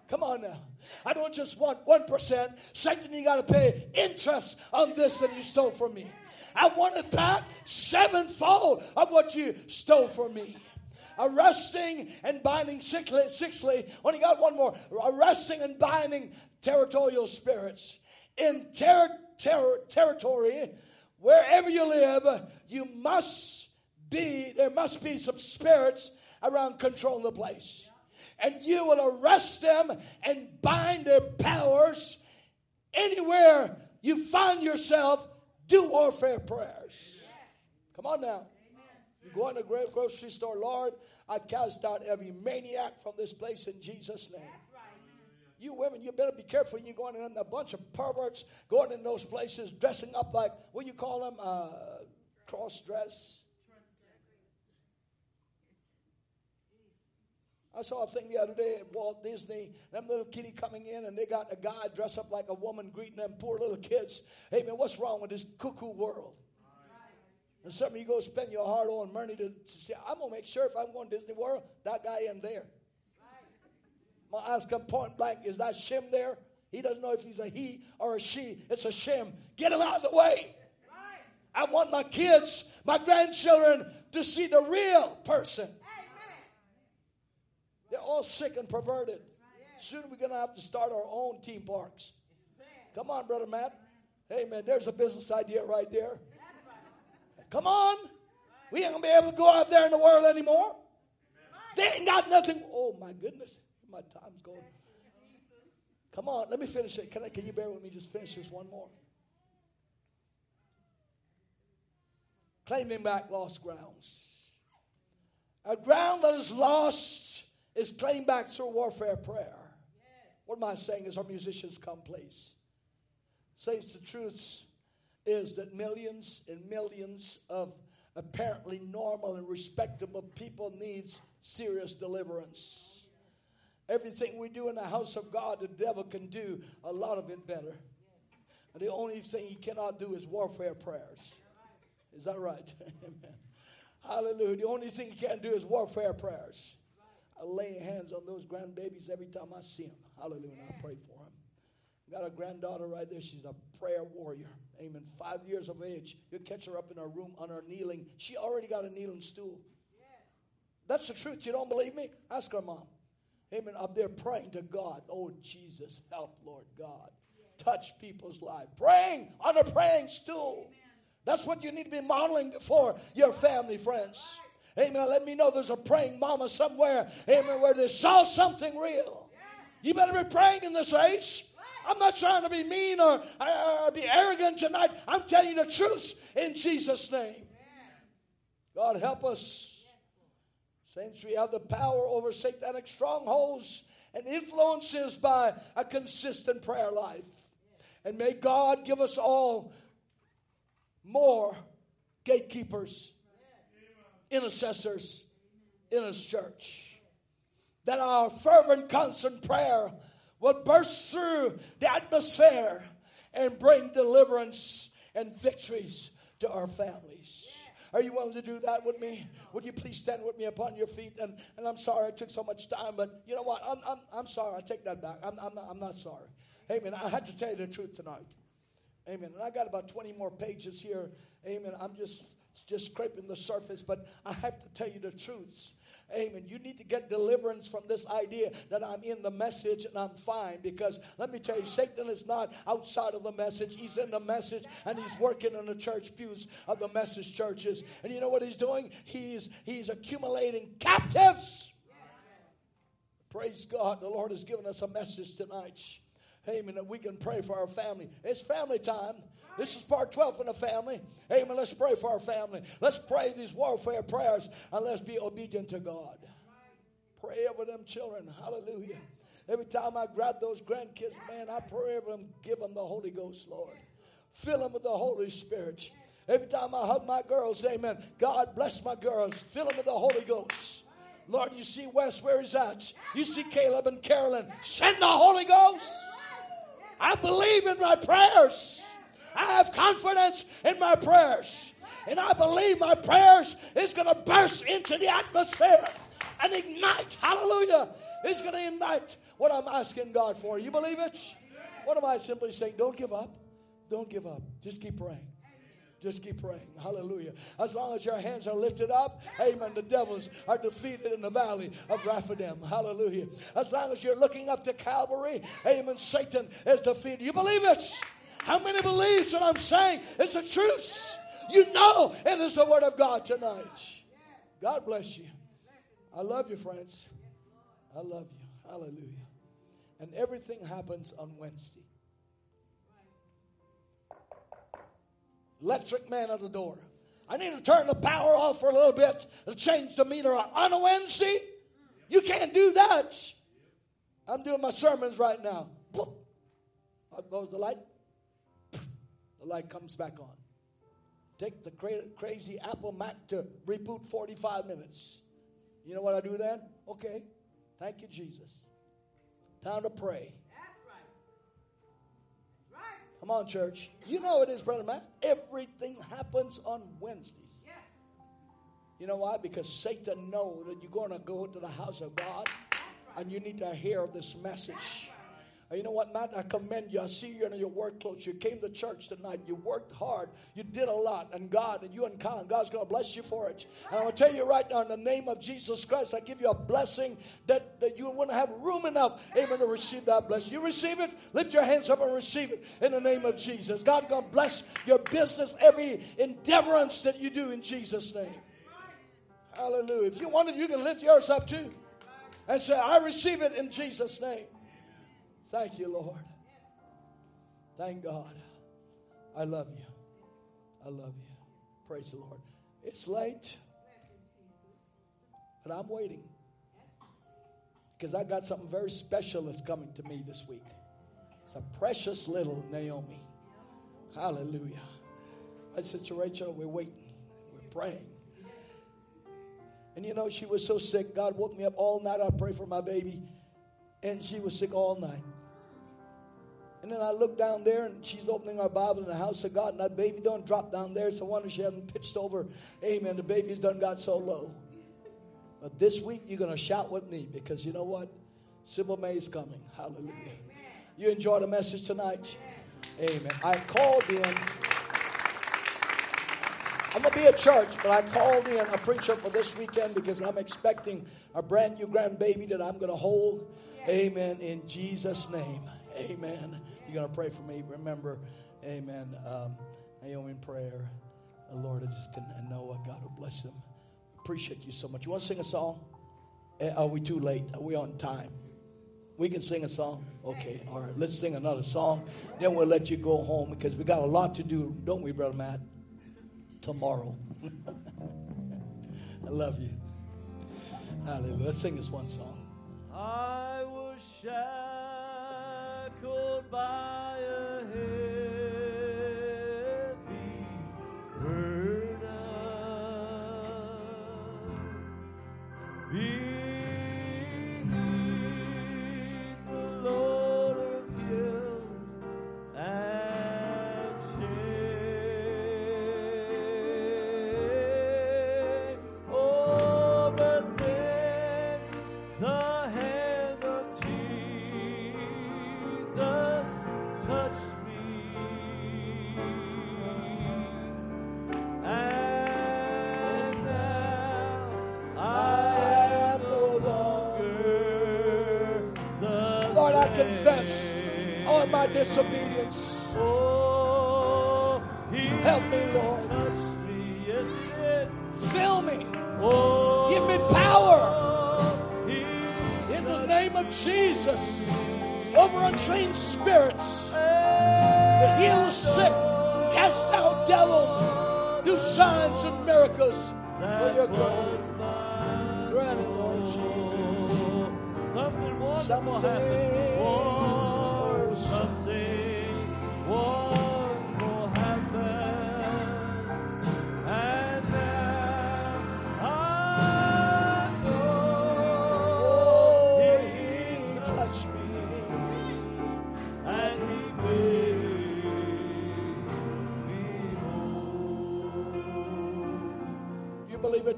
Come on now. I don't just want 1%. Satan, you got to pay interest on this that you stole from me. I want it back sevenfold of what you stole from me. arresting and binding sixthly only got one more arresting and binding territorial spirits in ter- ter- territory wherever you live you must be there must be some spirits around controlling the place. And you will arrest them and bind their powers anywhere you find yourself. Do warfare prayers. Come on now. You go in the grocery store, Lord, I cast out every maniac from this place in Jesus' name. You women, you better be careful. You're going in a bunch of perverts going in those places, dressing up like what you call them? Uh, cross dress. I saw a thing the other day at Walt Disney. Them little kitty coming in, and they got a guy dressed up like a woman greeting them poor little kids. Hey man, what's wrong with this cuckoo world? And some of you go spend your hard earned money to, to say, I'm going to make sure if I'm going to Disney World, that guy in there. My ask him point blank, is that Shim there? He doesn't know if he's a he or a she. It's a Shim. Get him out of the way. I want my kids, my grandchildren to see the real person. They're all sick and perverted. Soon we're going to have to start our own theme parks. Come on, Brother Matt. Hey, man, there's a business idea right there. Come on. We ain't going to be able to go out there in the world anymore. They ain't got nothing. Oh, my goodness. My time's going. Come on, let me finish it. Can, I, can you bear with me? Just finish this one more. Claiming back lost grounds. A ground that is lost is claimed back through warfare prayer. What am I saying as our musicians come, please? Says the truth is that millions and millions of apparently normal and respectable people needs serious deliverance. Everything we do in the house of God, the devil can do a lot of it better. And the only thing he cannot do is warfare prayers. Is that right? [LAUGHS] Amen. Hallelujah. The only thing he can't do is warfare prayers. I lay hands on those grandbabies every time I see them. Hallelujah. And I pray for them. Got a granddaughter right there. She's a prayer warrior. Amen. Five years of age. You catch her up in her room on her kneeling. She already got a kneeling stool. That's the truth. You don't believe me? Ask her mom. Amen. Up there praying to God. Oh, Jesus, help, Lord God. Touch people's lives. Praying on a praying stool. That's what you need to be modeling for your family, friends. Amen. Let me know there's a praying mama somewhere. Amen. Where they saw something real. You better be praying in this age. I'm not trying to be mean or, or be arrogant tonight. I'm telling you the truth in Jesus' name. God help us. Saints, we have the power over satanic strongholds and influences by a consistent prayer life. And may God give us all more gatekeepers, intercessors in His church. That our fervent, constant prayer will burst through the atmosphere and bring deliverance and victories to our families. Are you willing to do that with me? Would you please stand with me upon your feet? And, and I'm sorry I took so much time, but you know what? I'm, I'm, I'm sorry. I take that back. I'm, I'm, not, I'm not sorry. Amen. I had to tell you the truth tonight. Amen. And I got about 20 more pages here. Amen. I'm just just scraping the surface, but I have to tell you the truths. Amen. You need to get deliverance from this idea that I'm in the message and I'm fine. Because let me tell you, Satan is not outside of the message. He's in the message and he's working in the church pews of the message churches. And you know what he's doing? He's he's accumulating captives. Praise God. The Lord has given us a message tonight. Amen. That we can pray for our family. It's family time. This is part 12 in the family. Amen. Let's pray for our family. Let's pray these warfare prayers and let's be obedient to God. Pray over them children. Hallelujah. Every time I grab those grandkids, man, I pray over them, give them the Holy Ghost, Lord. Fill them with the Holy Spirit. Every time I hug my girls, amen. God bless my girls. Fill them with the Holy Ghost. Lord, you see Wes where he's at. You see Caleb and Carolyn. Send the Holy Ghost. I believe in my prayers. I have confidence in my prayers. And I believe my prayers is going to burst into the atmosphere and ignite. Hallelujah. It's going to ignite what I'm asking God for. You believe it? What am I simply saying? Don't give up. Don't give up. Just keep praying. Just keep praying. Hallelujah. As long as your hands are lifted up, amen, the devils are defeated in the valley of Rephidim. Hallelujah. As long as you're looking up to Calvary, amen, Satan is defeated. You believe it? How many believes what I'm saying? It's the truth. You know it is the word of God tonight. God bless you. I love you, friends. I love you. Hallelujah. And everything happens on Wednesday. Electric man at the door. I need to turn the power off for a little bit to change the meter on a Wednesday. You can't do that. I'm doing my sermons right now. Up goes the light. The light comes back on. Take the crazy Apple Mac to reboot 45 minutes. You know what I do then? Okay. Thank you, Jesus. Time to pray. Come on, church. You know it is, Brother Matt. Everything happens on Wednesdays. Yes. You know why? Because Satan knows that you're going to go to the house of God and you need to hear this message. You know what, Matt? I commend you. I see you in your work clothes. You came to church tonight. You worked hard. You did a lot. And God, and you and Colin, God's going to bless you for it. And I'm going to tell you right now, in the name of Jesus Christ, I give you a blessing that, that you wouldn't have room enough, amen, to receive that blessing. You receive it? Lift your hands up and receive it in the name of Jesus. God's going to bless your business, every endeavorance that you do in Jesus' name. Hallelujah. If you want it, you can lift yours up too and say, I receive it in Jesus' name. Thank you, Lord. Thank God. I love you. I love you. Praise the Lord. It's late, but I'm waiting because I got something very special that's coming to me this week. It's a precious little Naomi. Hallelujah. I said to Rachel, we're waiting, we're praying. And you know, she was so sick. God woke me up all night. I prayed for my baby. And she was sick all night. And then I look down there and she's opening our Bible in the house of God, and that baby don't drop down there. So wonder she hasn't pitched over. Amen. The baby's done got so low. But this week you're gonna shout with me because you know what? Sybil May is coming. Hallelujah. You enjoy the message tonight? Amen. I called in. I'm gonna be at church, but I called in a preacher for this weekend because I'm expecting a brand new grandbaby that I'm gonna hold. Amen. In Jesus' name. Amen. You're going to pray for me. Remember, amen. Um, Naomi in prayer. Lord, I just can know what God will bless him. Appreciate you so much. You want to sing a song? Eh, are we too late? Are we on time? We can sing a song? Okay, all right. Let's sing another song. Then we'll let you go home because we got a lot to do, don't we, Brother Matt? Tomorrow. [LAUGHS] I love you. Hallelujah. Let's sing this one song. I was shy shackled by a heavy burden. disobedience.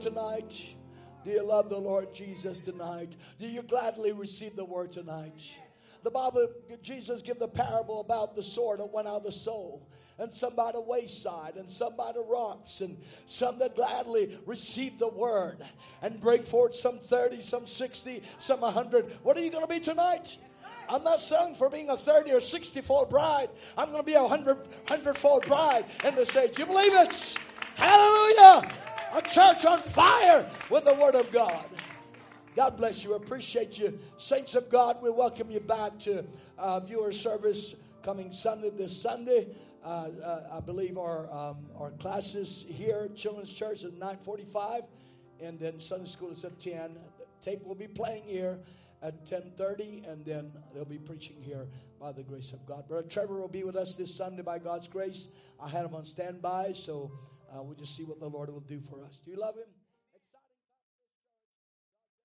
Tonight? Do you love the Lord Jesus tonight? Do you gladly receive the word tonight? the Bible, Jesus give the parable about the sword that went out of the soul and some by the wayside, and some by the rocks, and some that gladly receive the word and bring forth some 30, some 60, some 100. What are you going to be tonight? I'm not selling for being a 30 or 60 fold bride. I'm going to be a 100, 100 fold bride in this age. You believe it? Hallelujah! A church on fire with the Word of God. God bless you. Appreciate you. Saints of God, we welcome you back to uh, viewer service coming Sunday this Sunday. Uh, uh, I believe our, um, our classes here at Children's Church at 945 and then Sunday school is at 10. Tape will be playing here at 10.30 and then they'll be preaching here by the grace of god brother trevor will be with us this sunday by god's grace i had him on standby so uh, we'll just see what the lord will do for us. Do you love him